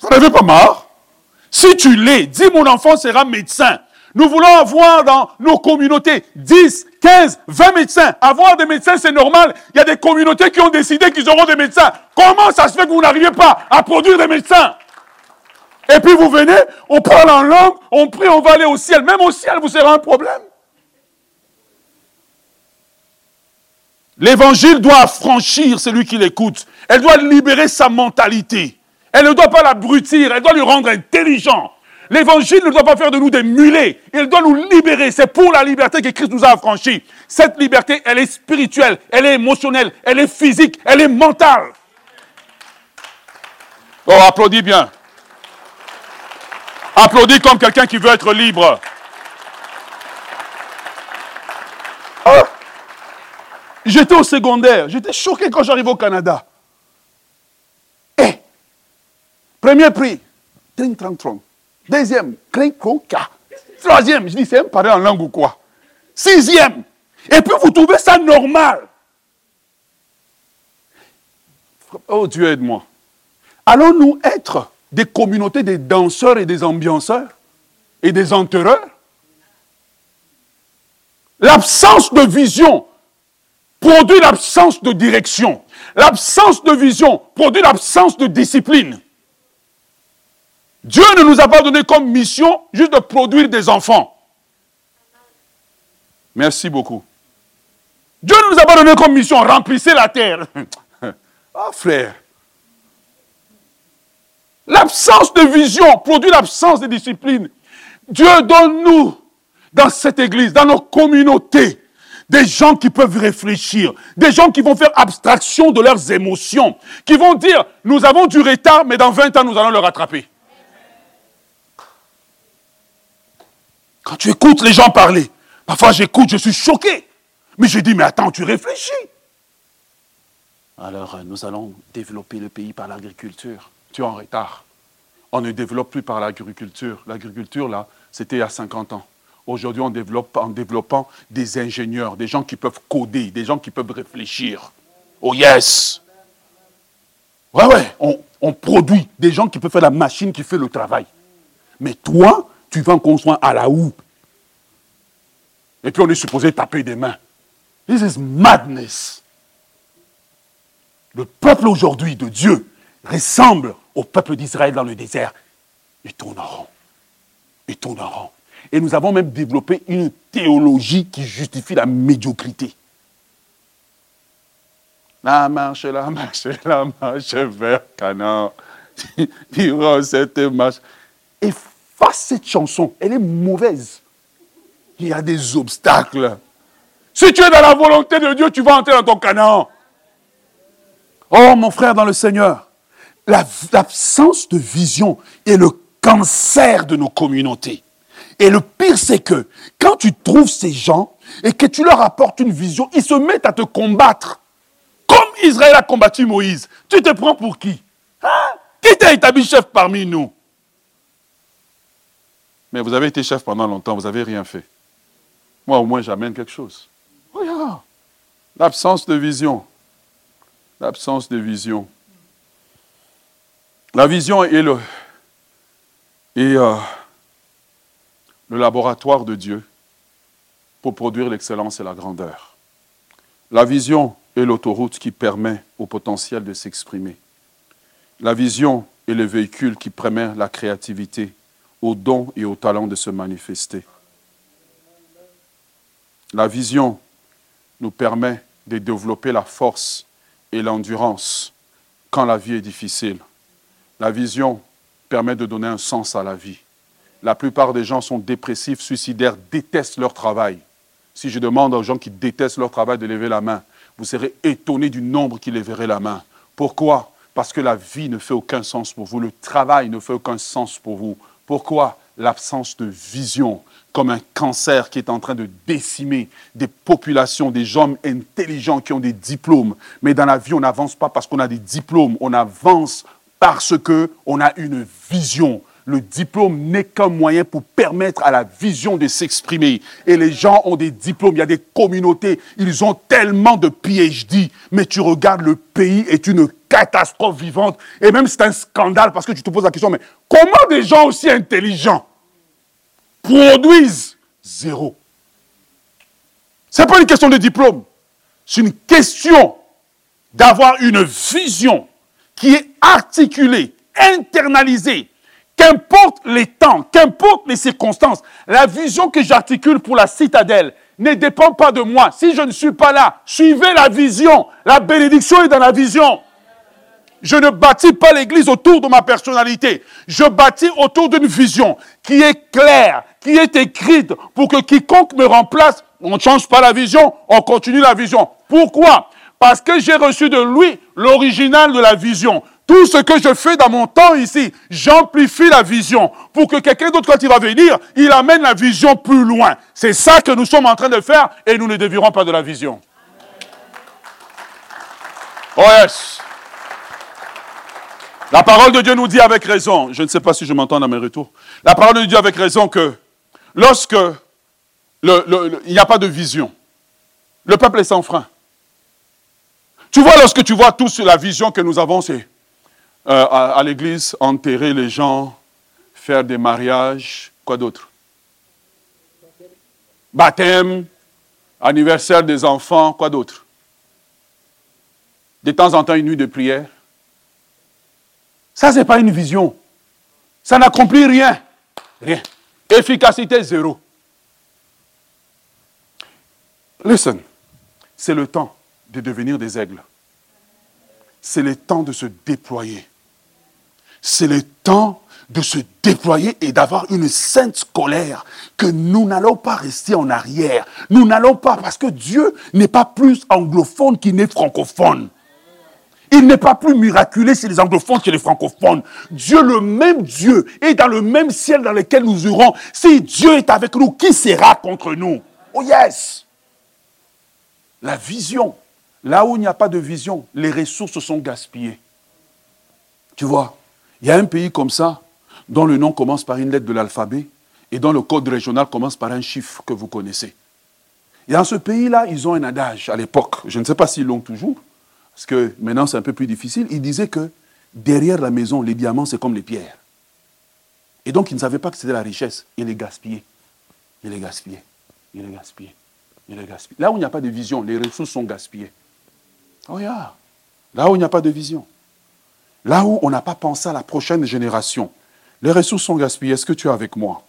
Vous n'en avez pas marre? Si tu l'es, dis mon enfant sera médecin. Nous voulons avoir dans nos communautés 10, 15, 20 médecins. Avoir des médecins, c'est normal. Il y a des communautés qui ont décidé qu'ils auront des médecins. Comment ça se fait que vous n'arrivez pas à produire des médecins? Et puis vous venez, on parle en langue, on prie, on va aller au ciel. Même au ciel, vous sera un problème. L'évangile doit affranchir celui qui l'écoute. Elle doit libérer sa mentalité. Elle ne doit pas l'abrutir, elle doit lui rendre intelligent. L'évangile ne doit pas faire de nous des mulets. Il doit nous libérer. C'est pour la liberté que Christ nous a affranchis. Cette liberté, elle est spirituelle, elle est émotionnelle, elle est physique, elle est mentale. Oh, applaudis bien. Applaudis comme quelqu'un qui veut être libre. Ah! J'étais au secondaire. J'étais choqué quand j'arrive au Canada. Eh! Premier prix, Deuxième, Troisième, je dis, c'est un parler en langue ou quoi? Sixième. Et puis vous trouvez ça normal. Oh Dieu, aide-moi. Allons-nous être des communautés des danseurs et des ambianceurs et des enterreurs? L'absence de vision produit l'absence de direction. L'absence de vision produit l'absence de discipline. Dieu ne nous a pas donné comme mission juste de produire des enfants. Merci beaucoup. Dieu ne nous a pas donné comme mission remplissez la terre. [LAUGHS] Ah frère, L'absence de vision produit l'absence de discipline. Dieu donne-nous, dans cette église, dans nos communautés, des gens qui peuvent réfléchir, des gens qui vont faire abstraction de leurs émotions, qui vont dire, nous avons du retard, mais dans 20 ans, nous allons le rattraper. Tu écoutes les gens parler, parfois j'écoute, je suis choqué. Mais je dis, mais attends, tu réfléchis. Alors, euh, nous allons développer le pays par l'agriculture tu es en retard. On ne développe plus par l'agriculture. L'agriculture, là, c'était il y a 50 ans. Aujourd'hui, on développe en développant des ingénieurs, des gens qui peuvent coder, des gens qui peuvent réfléchir. Oh yes! Ouais, ouais, on, on produit des gens qui peuvent faire la machine qui fait le travail. Mais toi, tu vas construire à la houe. Et puis on est supposé taper des mains. This is madness. Le peuple aujourd'hui de Dieu ressemble au peuple d'Israël dans le désert, ils tournent en rond. Ils tournent en rond. Et nous avons même développé une théologie qui justifie la médiocrité. La marche, la marche, la marche vers Canaan. [LAUGHS] Durant cette marche. Et face cette chanson, elle est mauvaise. Il y a des obstacles. Si tu es dans la volonté de Dieu, tu vas entrer dans ton Canaan. Oh, mon frère dans le Seigneur, l'absence de vision est le cancer de nos communautés. Et le pire, c'est que quand tu trouves ces gens et que tu leur apportes une vision, ils se mettent à te combattre. Comme Israël a combattu Moïse. Tu te prends pour qui? Hein? Qui t'a établi chef parmi nous? Mais vous avez été chef pendant longtemps, vous n'avez rien fait. Moi, au moins, j'amène quelque chose. L'absence de vision. L'absence de vision. La vision est le, euh, le laboratoire de Dieu pour produire l'excellence et la grandeur. La vision est l'autoroute qui permet au potentiel de s'exprimer. La vision est le véhicule qui permet la créativité, au don et au talent de se manifester. La vision nous permet de développer la force et l'endurance quand la vie est difficile. La vision permet de donner un sens à la vie. La plupart des gens sont dépressifs, suicidaires, détestent leur travail. Si je demande aux gens qui détestent leur travail de lever la main, vous serez étonnés du nombre qui lèveraient la main. Pourquoi? Parce que la vie ne fait aucun sens pour vous, le travail ne fait aucun sens pour vous. Pourquoi L'absence de vision, comme un cancer qui est en train de décimer des populations, des gens intelligents qui ont des diplômes. Mais dans la vie, on n'avance pas parce qu'on a des diplômes, on avance parce qu'on a une vision. Le diplôme n'est qu'un moyen pour permettre à la vision de s'exprimer. Et les gens ont des diplômes, il y a des communautés, ils ont tellement de PhD, mais tu regardes, le pays est une catastrophe vivante. Et même c'est un scandale parce que tu te poses la question, mais comment des gens aussi intelligents produisent zéro? Ce n'est pas une question de diplôme, c'est une question d'avoir une vision qui est articulée, internalisée, qu'importe les temps, qu'importe les circonstances, la vision que j'articule pour la citadelle ne dépend pas de moi. Si je ne suis pas là, suivez la vision. La bénédiction est dans la vision. Je ne bâtis pas l'église autour de ma personnalité. Je bâtis autour d'une vision qui est claire, qui est écrite pour que quiconque me remplace, on ne change pas la vision, on continue la vision. Pourquoi? Parce que j'ai reçu de lui l'original de la vision. Tout ce que je fais dans mon temps ici, j'amplifie la vision pour que quelqu'un d'autre, quand il va venir, il amène la vision plus loin. C'est ça que nous sommes en train de faire et nous ne dévirons pas de la vision. Oh yes. La parole de Dieu nous dit avec raison, je ne sais pas si je m'entends dans mes retours, la parole de Dieu avec raison que lorsque il n'y a pas de vision, le peuple est sans frein. Tu vois, lorsque tu vois tout sur la vision que nous avons, c'est euh, à, l'église, enterrer les gens, faire des mariages, quoi d'autre? Baptême, anniversaire des enfants, quoi d'autre? De temps en temps, une nuit de prière. Ça, ce n'est pas une vision. Ça n'accomplit rien. Rien. Efficacité zéro. Listen, c'est le temps de devenir des aigles. C'est le temps de se déployer c'est le temps de se déployer et d'avoir une sainte colère, que nous n'allons pas rester en arrière. Nous n'allons pas, parce que Dieu n'est pas plus anglophone qu'il n'est francophone. Il n'est pas plus miraculé chez les anglophones que les francophones. Dieu, le même Dieu, est dans le même ciel dans lequel nous irons. Si Dieu est avec nous, qui sera contre nous? Oh yes La vision. Là où il n'y a pas de vision, les ressources sont gaspillées. Tu vois? Il y a un pays comme ça, dont le nom commence par une lettre de l'alphabet et dont le code régional commence par un chiffre que vous connaissez. Et dans ce pays-là, ils ont un adage à l'époque, je ne sais pas s'ils l'ont toujours, parce que maintenant c'est un peu plus difficile, ils disaient que derrière la maison, les diamants, c'est comme les pierres. Et donc, ils ne savaient pas que c'était la richesse. Ils les gaspillaient. Ils les gaspillaient. Ils les gaspillaient. Ils les gaspillaient. Là où il n'y a pas de vision, les ressources sont gaspillées. Oh yeah. Là où il n'y a pas de vision. Là où on n'a pas pensé à la prochaine génération, les ressources sont gaspillées. Est-ce que tu es avec moi?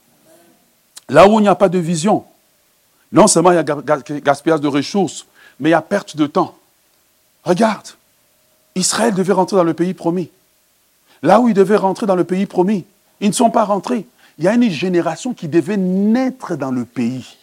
Là où il n'y a pas de vision, non seulement il y a gaspillage de ressources, mais il y a perte de temps. Regarde, Israël devait rentrer dans le pays promis. Là où ils devaient rentrer dans le pays promis, ils ne sont pas rentrés. Il y a une génération qui devait naître dans le pays.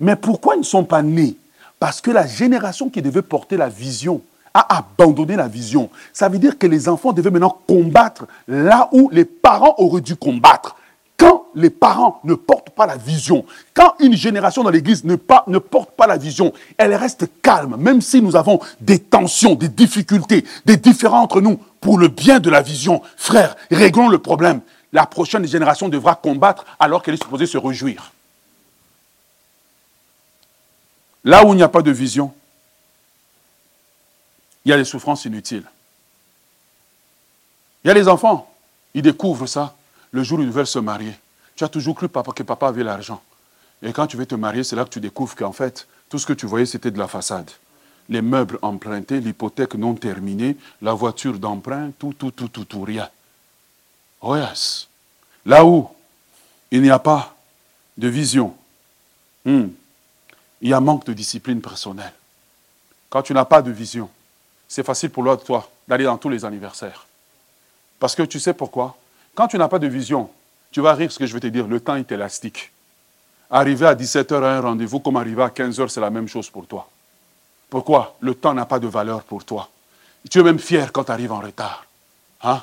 Mais pourquoi ils ne sont pas nés? Parce que la génération qui devait porter la vision a abandonné la vision. Ça veut dire que les enfants devaient maintenant combattre là où les parents auraient dû combattre. Quand les parents ne portent pas la vision, quand une génération dans l'Église ne, ne porte pas la vision, elle reste calme, même si nous avons des tensions, des difficultés, des différends entre nous, pour le bien de la vision. Frère, réglons le problème. La prochaine génération devra combattre alors qu'elle est supposée se réjouir. Là où il n'y a pas de vision, il y a les souffrances inutiles. Il y a les enfants, ils découvrent ça le jour où ils veulent se marier. Tu as toujours cru que papa avait l'argent. Et quand tu veux te marier, c'est là que tu découvres qu'en fait, tout ce que tu voyais, c'était de la façade. Les meubles empruntés, l'hypothèque non terminée, la voiture d'emprunt, tout, tout, tout, tout, tout, rien. Oh. Là où il n'y a pas de vision, hmm, il y a manque de discipline personnelle. quand tu n'as pas de vision, c'est facile pour toi d'aller dans tous les anniversaires. Parce que tu sais pourquoi? Quand tu n'as pas de vision, tu vas rire ce que je vais te dire, le temps est élastique. Arriver à 17h à un rendez-vous comme arriver à 15h, c'est la même chose pour toi. Pourquoi? Le temps n'a pas de valeur pour toi. Tu es même fier quand tu arrives en retard. Hein?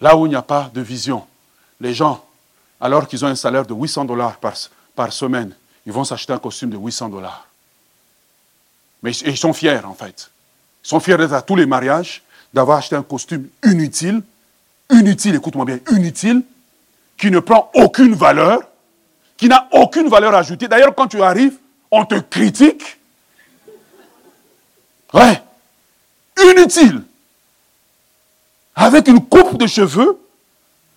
Là où il n'y a pas de vision, les gens, alors qu'ils ont un salaire de 800 dollars par, par semaine, ils vont s'acheter un costume de 800 dollars. Mais ils sont fiers, en fait. Sont fiers d'être à tous les mariages, d'avoir acheté un costume inutile, inutile, écoute-moi bien, inutile, qui ne prend aucune valeur, qui n'a aucune valeur ajoutée. D'ailleurs, quand tu arrives, on te critique. Ouais. Inutile. Avec une coupe de cheveux,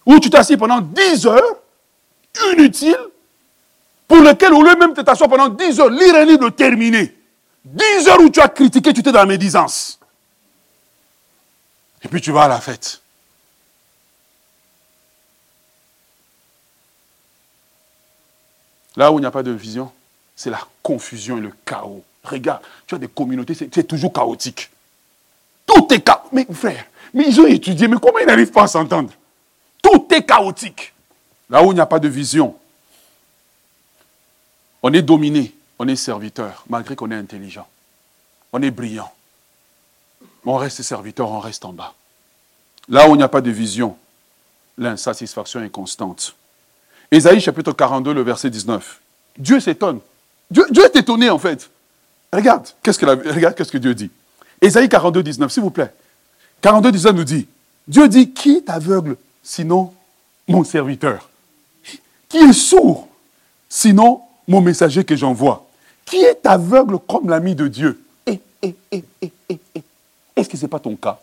où tu t'assieds pendant 10 heures, inutile, pour lequel, au lieu même de t'asseoir pendant 10 heures, lire un livre terminé, 10 heures où tu as critiqué, tu étais dans la médisance. Et puis tu vas à la fête. Là où il n'y a pas de vision, c'est la confusion et le chaos. Regarde, tu as des communautés, c'est toujours chaotique. Tout est chaotique. Mais frère, mais ils ont étudié, mais comment ils n'arrivent pas à s'entendre? Tout est chaotique. Là où il n'y a pas de vision, on est dominé, on est serviteur, malgré qu'on est intelligent. On est brillant. On reste serviteur, on reste en bas. Là où il n'y a pas de vision, l'insatisfaction est constante. Ésaïe chapitre 42, le verset 19. Dieu s'étonne. Dieu, est étonné en fait. Regarde, qu'est-ce que, regarde qu'est-ce que Dieu dit. Ésaïe 42, 19, s'il vous plaît. 42, 19 nous dit, Dieu dit, qui est aveugle sinon mon serviteur? Qui est sourd sinon mon messager que j'envoie? Qui est aveugle comme l'ami de Dieu eh, eh, eh, Est-ce que ce n'est pas ton cas?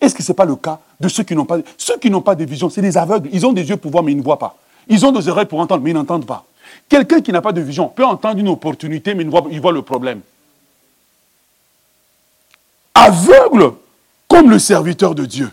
Est-ce que ce n'est pas le cas de ceux qui n'ont pas, ceux qui n'ont pas de vision? C'est des aveugles. Ils ont des yeux pour voir, mais ils ne voient pas. Ils ont des oreilles pour entendre, mais ils n'entendent pas. Quelqu'un qui n'a pas de vision peut entendre une opportunité, mais il voit, il voit le problème. Aveugle comme le serviteur de Dieu.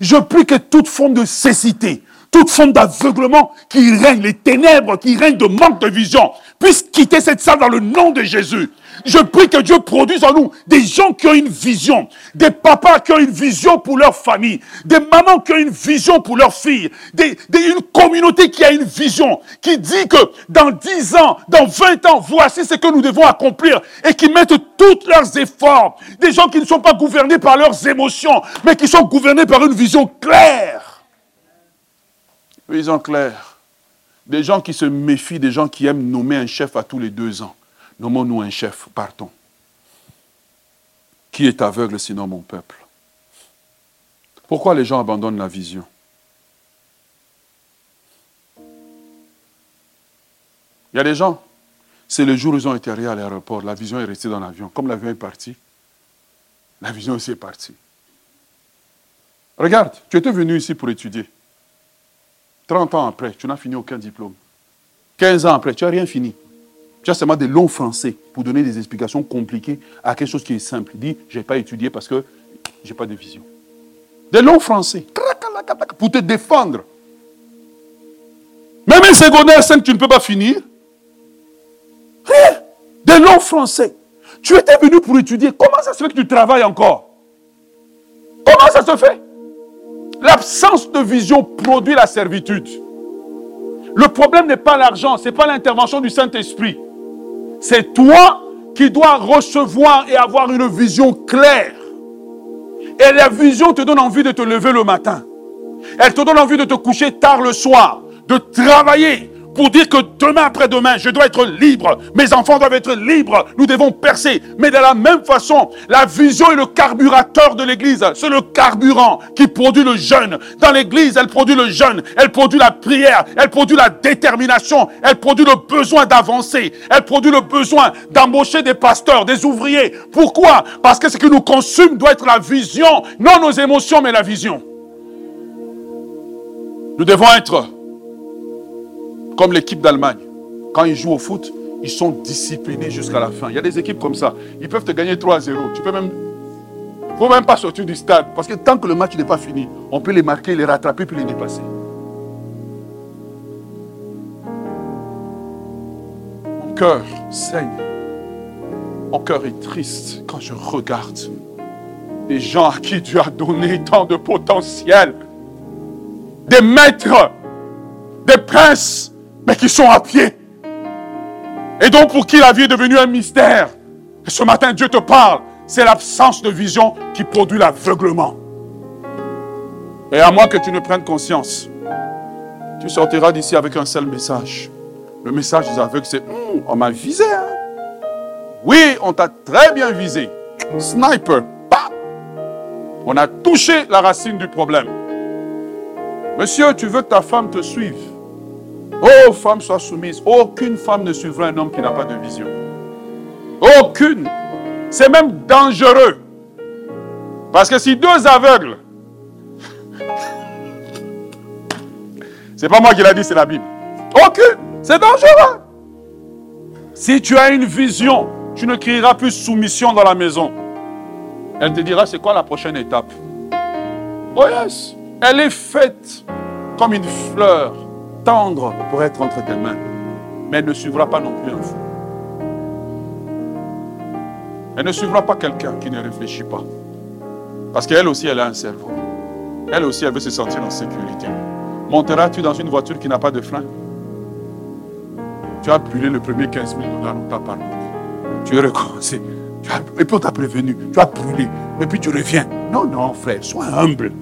Je prie que toute forme de cécité, toute forme d'aveuglement qui règne, les ténèbres qui règnent de manque de vision, puissent quitter cette salle dans le nom de Jésus. Je prie que Dieu produise en nous des gens qui ont une vision, des papas qui ont une vision pour leur famille, des mamans qui ont une vision pour leurs filles, des, une communauté qui a une vision, qui dit que dans 10 ans, dans 20 ans, voici ce que nous devons accomplir et qui mettent tous leurs efforts. Des gens qui ne sont pas gouvernés par leurs émotions, mais qui sont gouvernés par une vision claire. Vision claire. Des gens qui se méfient des gens qui aiment nommer un chef à tous les deux ans. Nommons-nous un chef, partons. Qui est aveugle sinon mon peuple? Pourquoi les gens abandonnent la vision? Il y a des gens, c'est le jour où ils ont été à l'aéroport, la vision est restée dans l'avion. Comme l'avion est parti, la vision aussi est partie. Regarde, tu étais venu ici pour étudier. 30 ans après, tu n'as fini aucun diplôme. 15 ans après, tu n'as rien fini. Tu as seulement des longs français pour donner des explications compliquées à quelque chose qui est simple. Dis, je n'ai pas étudié parce que je n'ai pas de vision. Des longs français. Pour te défendre. Même un secondaire simple, tu ne peux pas finir. Des longs français. Tu étais venu pour étudier. Comment ça se fait que tu travailles encore? Comment ça se fait? L'absence de vision produit la servitude. Le problème n'est pas l'argent, ce n'est pas l'intervention du Saint-Esprit. C'est toi qui dois recevoir et avoir une vision claire. Et la vision te donne envie de te lever le matin. Elle te donne envie de te coucher tard le soir, de travailler, pour dire que demain après-demain, je dois être libre, mes enfants doivent être libres, nous devons percer. Mais de la même façon, la vision est le carburateur de l'Église. C'est le carburant qui produit le jeûne. Dans l'Église, elle produit le jeûne, elle produit la prière, elle produit la détermination, elle produit le besoin d'avancer, elle produit le besoin d'embaucher des pasteurs, des ouvriers. Pourquoi? Parce que ce qui nous consume doit être la vision, non nos émotions, mais la vision. Nous devons être comme l'équipe d'Allemagne. Quand ils jouent au foot, ils sont disciplinés jusqu'à la fin. Il y a des équipes comme ça. Ils peuvent te gagner 3-0. Tu peux même. Il ne faut même pas sortir du stade. Parce que tant que le match n'est pas fini, on peut les marquer, les rattraper puis les dépasser. Mon cœur saigne Mon cœur est triste quand je regarde des gens à qui Dieu a donné tant de potentiel, des maîtres, des princes, mais qui sont à pied. Et donc pour qui la vie est devenue un mystère. Et ce matin, Dieu te parle. C'est l'absence de vision qui produit l'aveuglement. Et à moins que tu ne prennes conscience, tu sortiras d'ici avec un seul message. Le message des aveugles, c'est hum, on m'a visé. Hein? Oui, on t'a très bien visé. Sniper, On a touché la racine du problème. Monsieur, tu veux que ta femme te suive? Oh, femme, sois soumise. Aucune femme ne suivra un homme qui n'a pas de vision. Aucune. C'est même dangereux. Parce que si deux aveugles, [LAUGHS] c'est pas moi qui l'a dit, c'est la Bible. Aucune. C'est dangereux. Si tu as une vision, tu ne crieras plus soumission dans la maison. Elle te dira c'est quoi la prochaine étape? Oh yes. Elle est faite comme une fleur tendre pour être entre tes mains. Mais elle ne suivra pas non plus un fou. Elle ne suivra pas quelqu'un qui ne réfléchit pas. Parce qu'elle aussi, elle a un cerveau. Elle aussi, elle veut se sentir en sécurité. Monteras-tu dans une voiture qui n'a pas de frein? Tu as brûlé le premier 15 000 dollars, on t'a parlé. Tu es recommencé. et puis on t'a prévenu. Tu as brûlé. Et puis tu reviens. Non, non, frère, sois humble.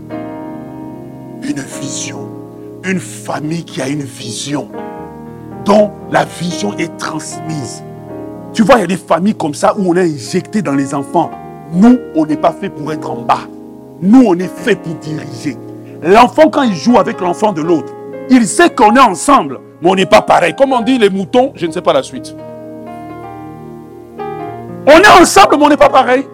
Une vision. Une famille qui a une vision. Dont la vision est transmise. Tu vois, il y a des familles comme ça où on est injecté dans les enfants. Nous, on n'est pas fait pour être en bas. Nous, on est fait pour diriger. L'enfant, quand il joue avec l'enfant de l'autre, il sait qu'on est ensemble, mais on n'est pas pareil. Comme on dit les moutons, je ne sais pas la suite. On est ensemble, mais on n'est pas pareil.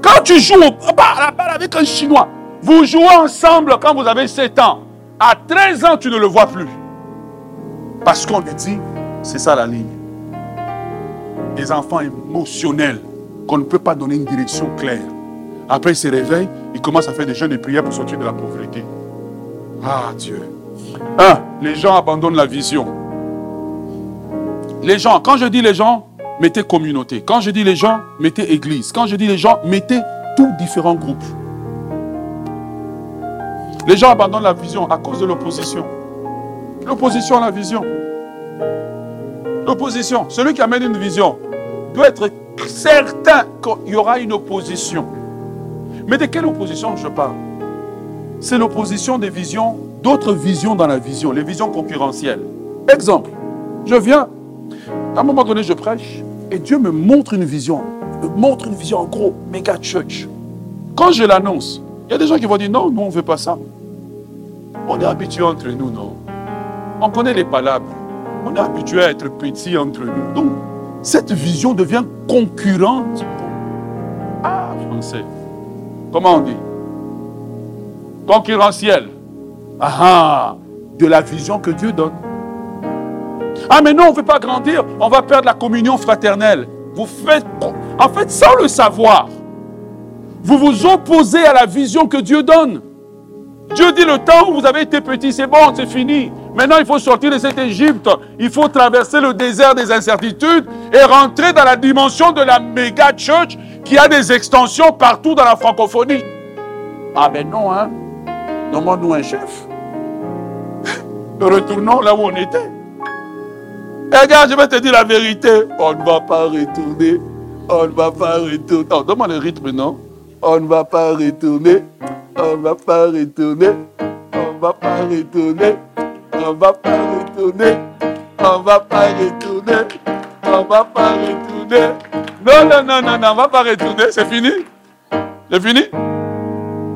Quand tu joues à la balle avec un Chinois, vous jouez ensemble quand vous avez 7 ans. À 13 ans, tu ne le vois plus. Parce qu'on te dit, c'est ça la ligne. Des enfants émotionnels qu'on ne peut pas donner une direction claire. Après, il se réveille, il commence à faire des jeûnes et prières pour sortir de la pauvreté. Ah Dieu. Un, les gens abandonnent la vision. Les gens, quand je dis les gens, mettez communauté. Quand je dis les gens, mettez église. Quand je dis les gens, mettez tous différents groupes. Les gens abandonnent la vision à cause de l'opposition. L'opposition à la vision. L'opposition. Celui qui amène une vision doit être certain qu'il y aura une opposition. Mais de quelle opposition je parle? C'est l'opposition des visions, d'autres visions dans la vision, les visions concurrentielles. Exemple, je viens, à un moment donné, je prêche, et Dieu me montre une vision, me montre une vision en gros, méga church. Quand je l'annonce, il y a des gens qui vont dire non, nous on ne veut pas ça. On est habitué entre nous, non. On connaît les palabres. On est habitué à être petit entre nous. Donc, cette vision devient concurrente. Ah, français. Comment on dit? Concurrentiel. Ah, ah, de la vision que Dieu donne. Ah, mais non, on ne veut pas grandir, on va perdre la communion fraternelle. Vous faites, en fait, sans le savoir, vous vous opposez à la vision que Dieu donne. Dieu dit le temps où vous avez été petit, c'est bon, c'est fini. Maintenant, il faut sortir de cette Égypte. Il faut traverser le désert des incertitudes et rentrer dans la dimension de la méga church qui a des extensions partout dans la francophonie. Ah ben non, hein. Nommons-nous un chef. Retournons là où on était. Et eh, regarde, je vais te dire la vérité. On ne va pas retourner. On ne va pas retourner. Oh, donne-moi le rythme, non On ne va pas retourner. On ne va pas retourner. On ne va pas retourner. On ne va pas retourner. On ne va pas retourner. On ne va pas retourner. Non, non, non, non, non, on ne va pas retourner. C'est fini C'est fini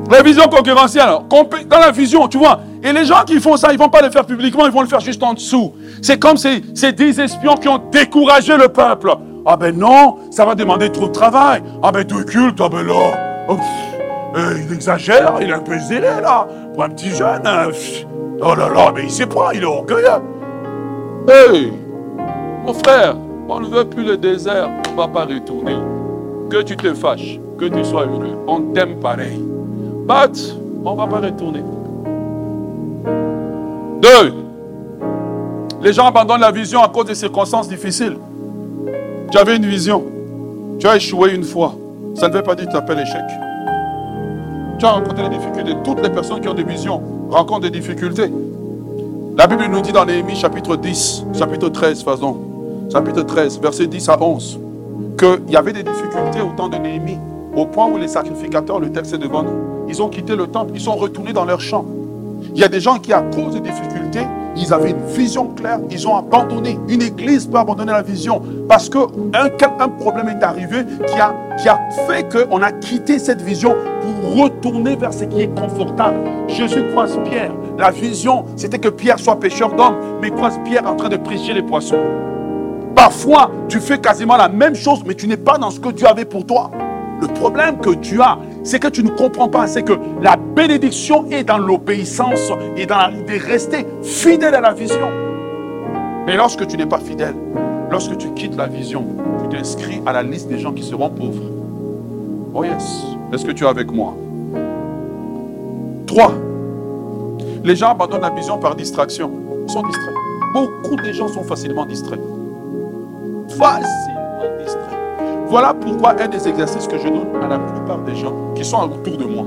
La vision concurrentielle. Dans la vision, tu vois. Et les gens qui font ça, ils ne vont pas le faire publiquement, ils vont le faire juste en dessous. C'est comme ces, ces dix espions qui ont découragé le peuple. Ah ben non, ça va demander trop de travail. Ah ben deux cultes, ah ben là. Oh, euh, il exagère, il est un peu zélé là. Pour un petit jeune. Hein, oh là là, mais il sait pas, il est orgueilleux. Hey, mon frère, on ne veut plus le désert, on ne va pas retourner. Que tu te fâches, que tu sois heureux, on t'aime pareil. Bat, on ne va pas retourner. Deux, les gens abandonnent la vision à cause des circonstances difficiles. Tu avais une vision. Tu as échoué une fois. Ça ne veut pas dire que tu appelles échec. Tu as rencontré des difficultés. Toutes les personnes qui ont des visions rencontrent des difficultés. La Bible nous dit dans Néhémie chapitre 10, chapitre 13, pardon, chapitre 13, verset 10 à 11, qu'il y avait des difficultés au temps de Néhémie, au point où les sacrificateurs, le texte est devant nous, ils ont quitté le temple, ils sont retournés dans leur champ. Il y a des gens qui, à cause des difficultés, ils avaient une vision claire, ils ont abandonné. Une église peut abandonner la vision parce qu'un un problème est arrivé qui a, fait qu'on a quitté cette vision pour retourner vers ce qui est confortable. Jésus croise Pierre. La vision, c'était que Pierre soit pêcheur d'hommes, mais croise Pierre en train de prêcher les poissons. Parfois, tu fais quasiment la même chose, mais tu n'es pas dans ce que Dieu avait pour toi. Le problème que tu as, c'est que tu ne comprends pas, c'est que la bénédiction est dans l'obéissance et dans de rester fidèle à la vision. Mais lorsque tu n'es pas fidèle, lorsque tu quittes la vision, tu t'inscris à la liste des gens qui seront pauvres. Oh yes, est-ce que tu es avec moi? Trois, les gens abandonnent la vision par distraction. Ils sont distraits. Beaucoup de gens sont facilement distraits. Distraits. Voilà pourquoi un des exercices que je donne à la plupart des gens qui sont autour de moi,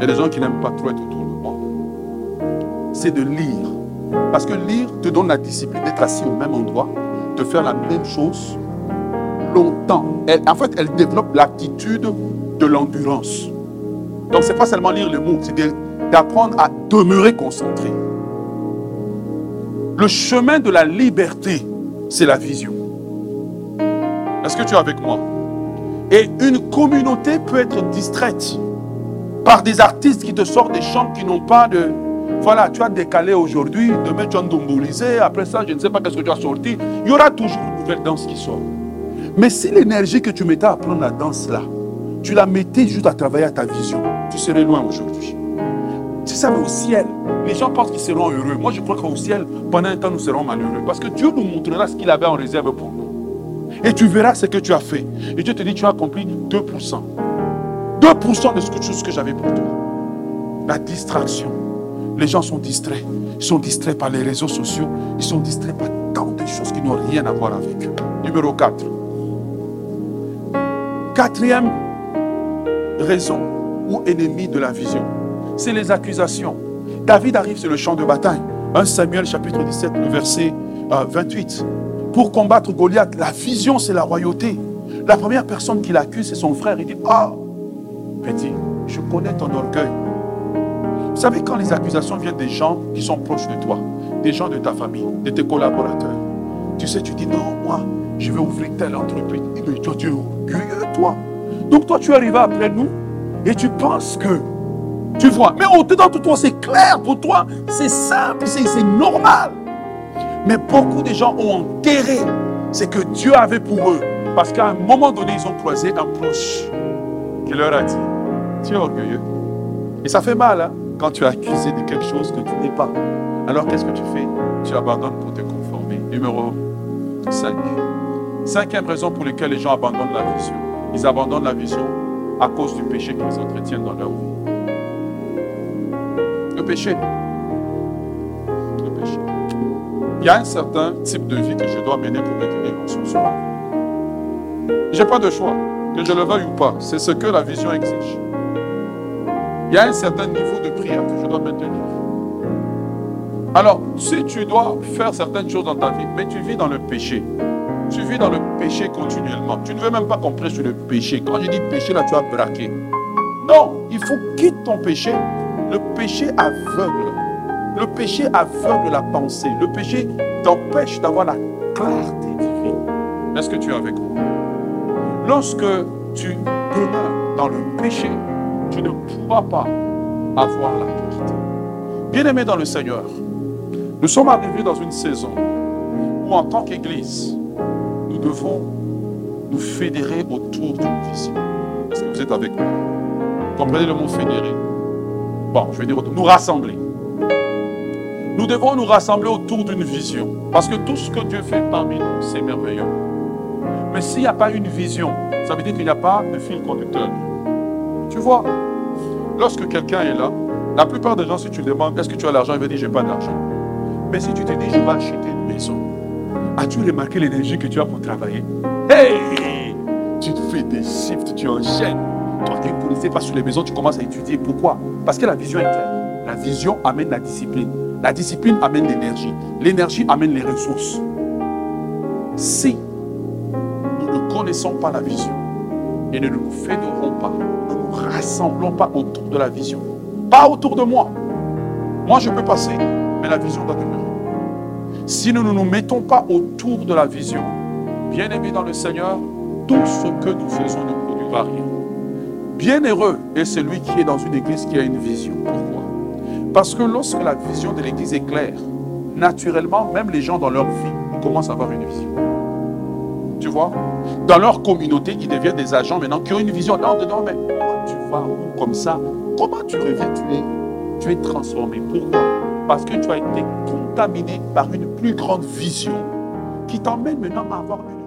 a des gens qui n'aiment pas trop être autour de moi, c'est de lire. Parce que lire te donne la discipline d'être assis au même endroit, de faire la même chose longtemps. en fait, elle développe l'aptitude de l'endurance. Donc, ce n'est pas seulement lire les mots, c'est d'apprendre à demeurer concentré. Le chemin de la liberté, c'est la vision. Est-ce que tu es avec moi? Et une communauté peut être distraite par des artistes qui te sortent des chants qui n'ont pas de... Voilà, tu as décalé aujourd'hui, demain tu as dombolisé, après ça, je ne sais pas qu'est-ce que tu as sorti. Il y aura toujours une nouvelle danse qui sort. Mais si l'énergie que tu mettais à apprendre la danse là, tu la mettais juste à travailler à ta vision, tu serais loin aujourd'hui. Tu savais au ciel, les gens pensent qu'ils seront heureux. Moi, je crois qu'au ciel, pendant un temps, nous serons malheureux. Parce que Dieu nous montrera ce qu'il avait en réserve pour nous. Et tu verras ce que tu as fait. Et Dieu te dit, tu as accompli 2%. 2% de ce que, que j'avais pour toi. La distraction. Les gens sont distraits. Ils sont distraits par les réseaux sociaux. Ils sont distraits par tant de choses qui n'ont rien à voir avec eux. Numéro 4. Quatrième raison ou ennemi de la vision, c'est les accusations. David arrive sur le champ de bataille. 1 Samuel chapitre 17, le verset 28. Pour combattre Goliath, la vision, c'est la royauté. La première personne qui l'accuse, c'est son frère. Il dit, ah, petit, je connais ton orgueil. Vous savez, quand les accusations viennent des gens qui sont proches de toi, des gens de ta famille, de tes collaborateurs, tu sais, tu dis, non, moi, je vais ouvrir telle entreprise. Mais toi, tu es orgueilleux, toi. Donc toi, tu arrives après nous et tu penses que, tu vois, mais au-dedans de toi, c'est clair pour toi, c'est simple, c'est normal. Mais beaucoup de gens ont enterré ce que Dieu avait pour eux. Parce qu'à un moment donné, ils ont croisé un proche qui leur a dit, tu es orgueilleux. Et ça fait mal hein, quand tu es accusé de quelque chose que tu n'es pas. Alors qu'est-ce que tu fais? Tu abandonnes pour te conformer. Numéro 5. Cinquième raison pour laquelle les gens abandonnent la vision. Ils abandonnent la vision à cause du péché qu'ils entretiennent dans leur vie. Le péché. Y a un certain type de vie que je dois mener pour mon souci. Je n'ai pas de choix, que je le veuille ou pas. C'est ce que la vision exige. Il y a un certain niveau de prière que je dois maintenir. Alors, si tu dois faire certaines choses dans ta vie, mais tu vis dans le péché, tu vis dans le péché continuellement. Tu ne veux même pas prêche sur le péché. Quand je dis péché, là, tu as braqué. Non, il faut quitter ton péché. Le péché aveugle. Le péché aveugle la pensée. Le péché t'empêche d'avoir la clarté divine. Est-ce que tu es avec moi? Lorsque tu demeures dans le péché, tu ne pourras pas avoir la clarté. Bien-aimé dans le Seigneur, nous sommes arrivés dans une saison où en tant qu'Église, nous devons nous fédérer autour d'une vision. Est-ce que vous êtes avec moi? Comprenez le mot fédérer? Bon, je vais dire nous rassembler. Nous devons nous rassembler autour d'une vision. Parce que tout ce que Dieu fait parmi nous, c'est merveilleux. Mais s'il n'y a pas une vision, ça veut dire qu'il n'y a pas de fil conducteur. Tu vois, lorsque quelqu'un est là, la plupart des gens, si tu demandes est-ce que tu as l'argent, il va dire j'ai pas d'argent. Mais si tu te dis je vais acheter une maison, as-tu remarqué l'énergie que tu as pour travailler? Hey Tu fais des shifts, tu enchaînes. Toi qui ne connaissais pas sur les maisons, tu commences à étudier. Pourquoi? Parce que la vision est claire. La vision amène la discipline. La discipline amène l'énergie. L'énergie amène les ressources. Si nous ne connaissons pas la vision et ne nous fédérons pas, ne nous rassemblons pas autour de la vision, pas autour de moi. Moi, je peux passer, mais la vision doit demeurer. Si nous ne nous mettons pas autour de la vision, bien aimé dans le Seigneur, tout ce que nous faisons ne produira rien. Bienheureux est celui qui est dans une église qui a une vision. Pourquoi? Parce que lorsque la vision de l'église est claire, naturellement, même les gens dans leur vie commencent à avoir une vision. Tu vois? Dans leur communauté, ils deviennent des agents maintenant qui ont une vision. Non, dedans, mais tu vas comme ça? Comment tu reviens? Tu es, tu es transformé. Pourquoi? Parce que tu as été contaminé par une plus grande vision qui t'emmène maintenant à avoir une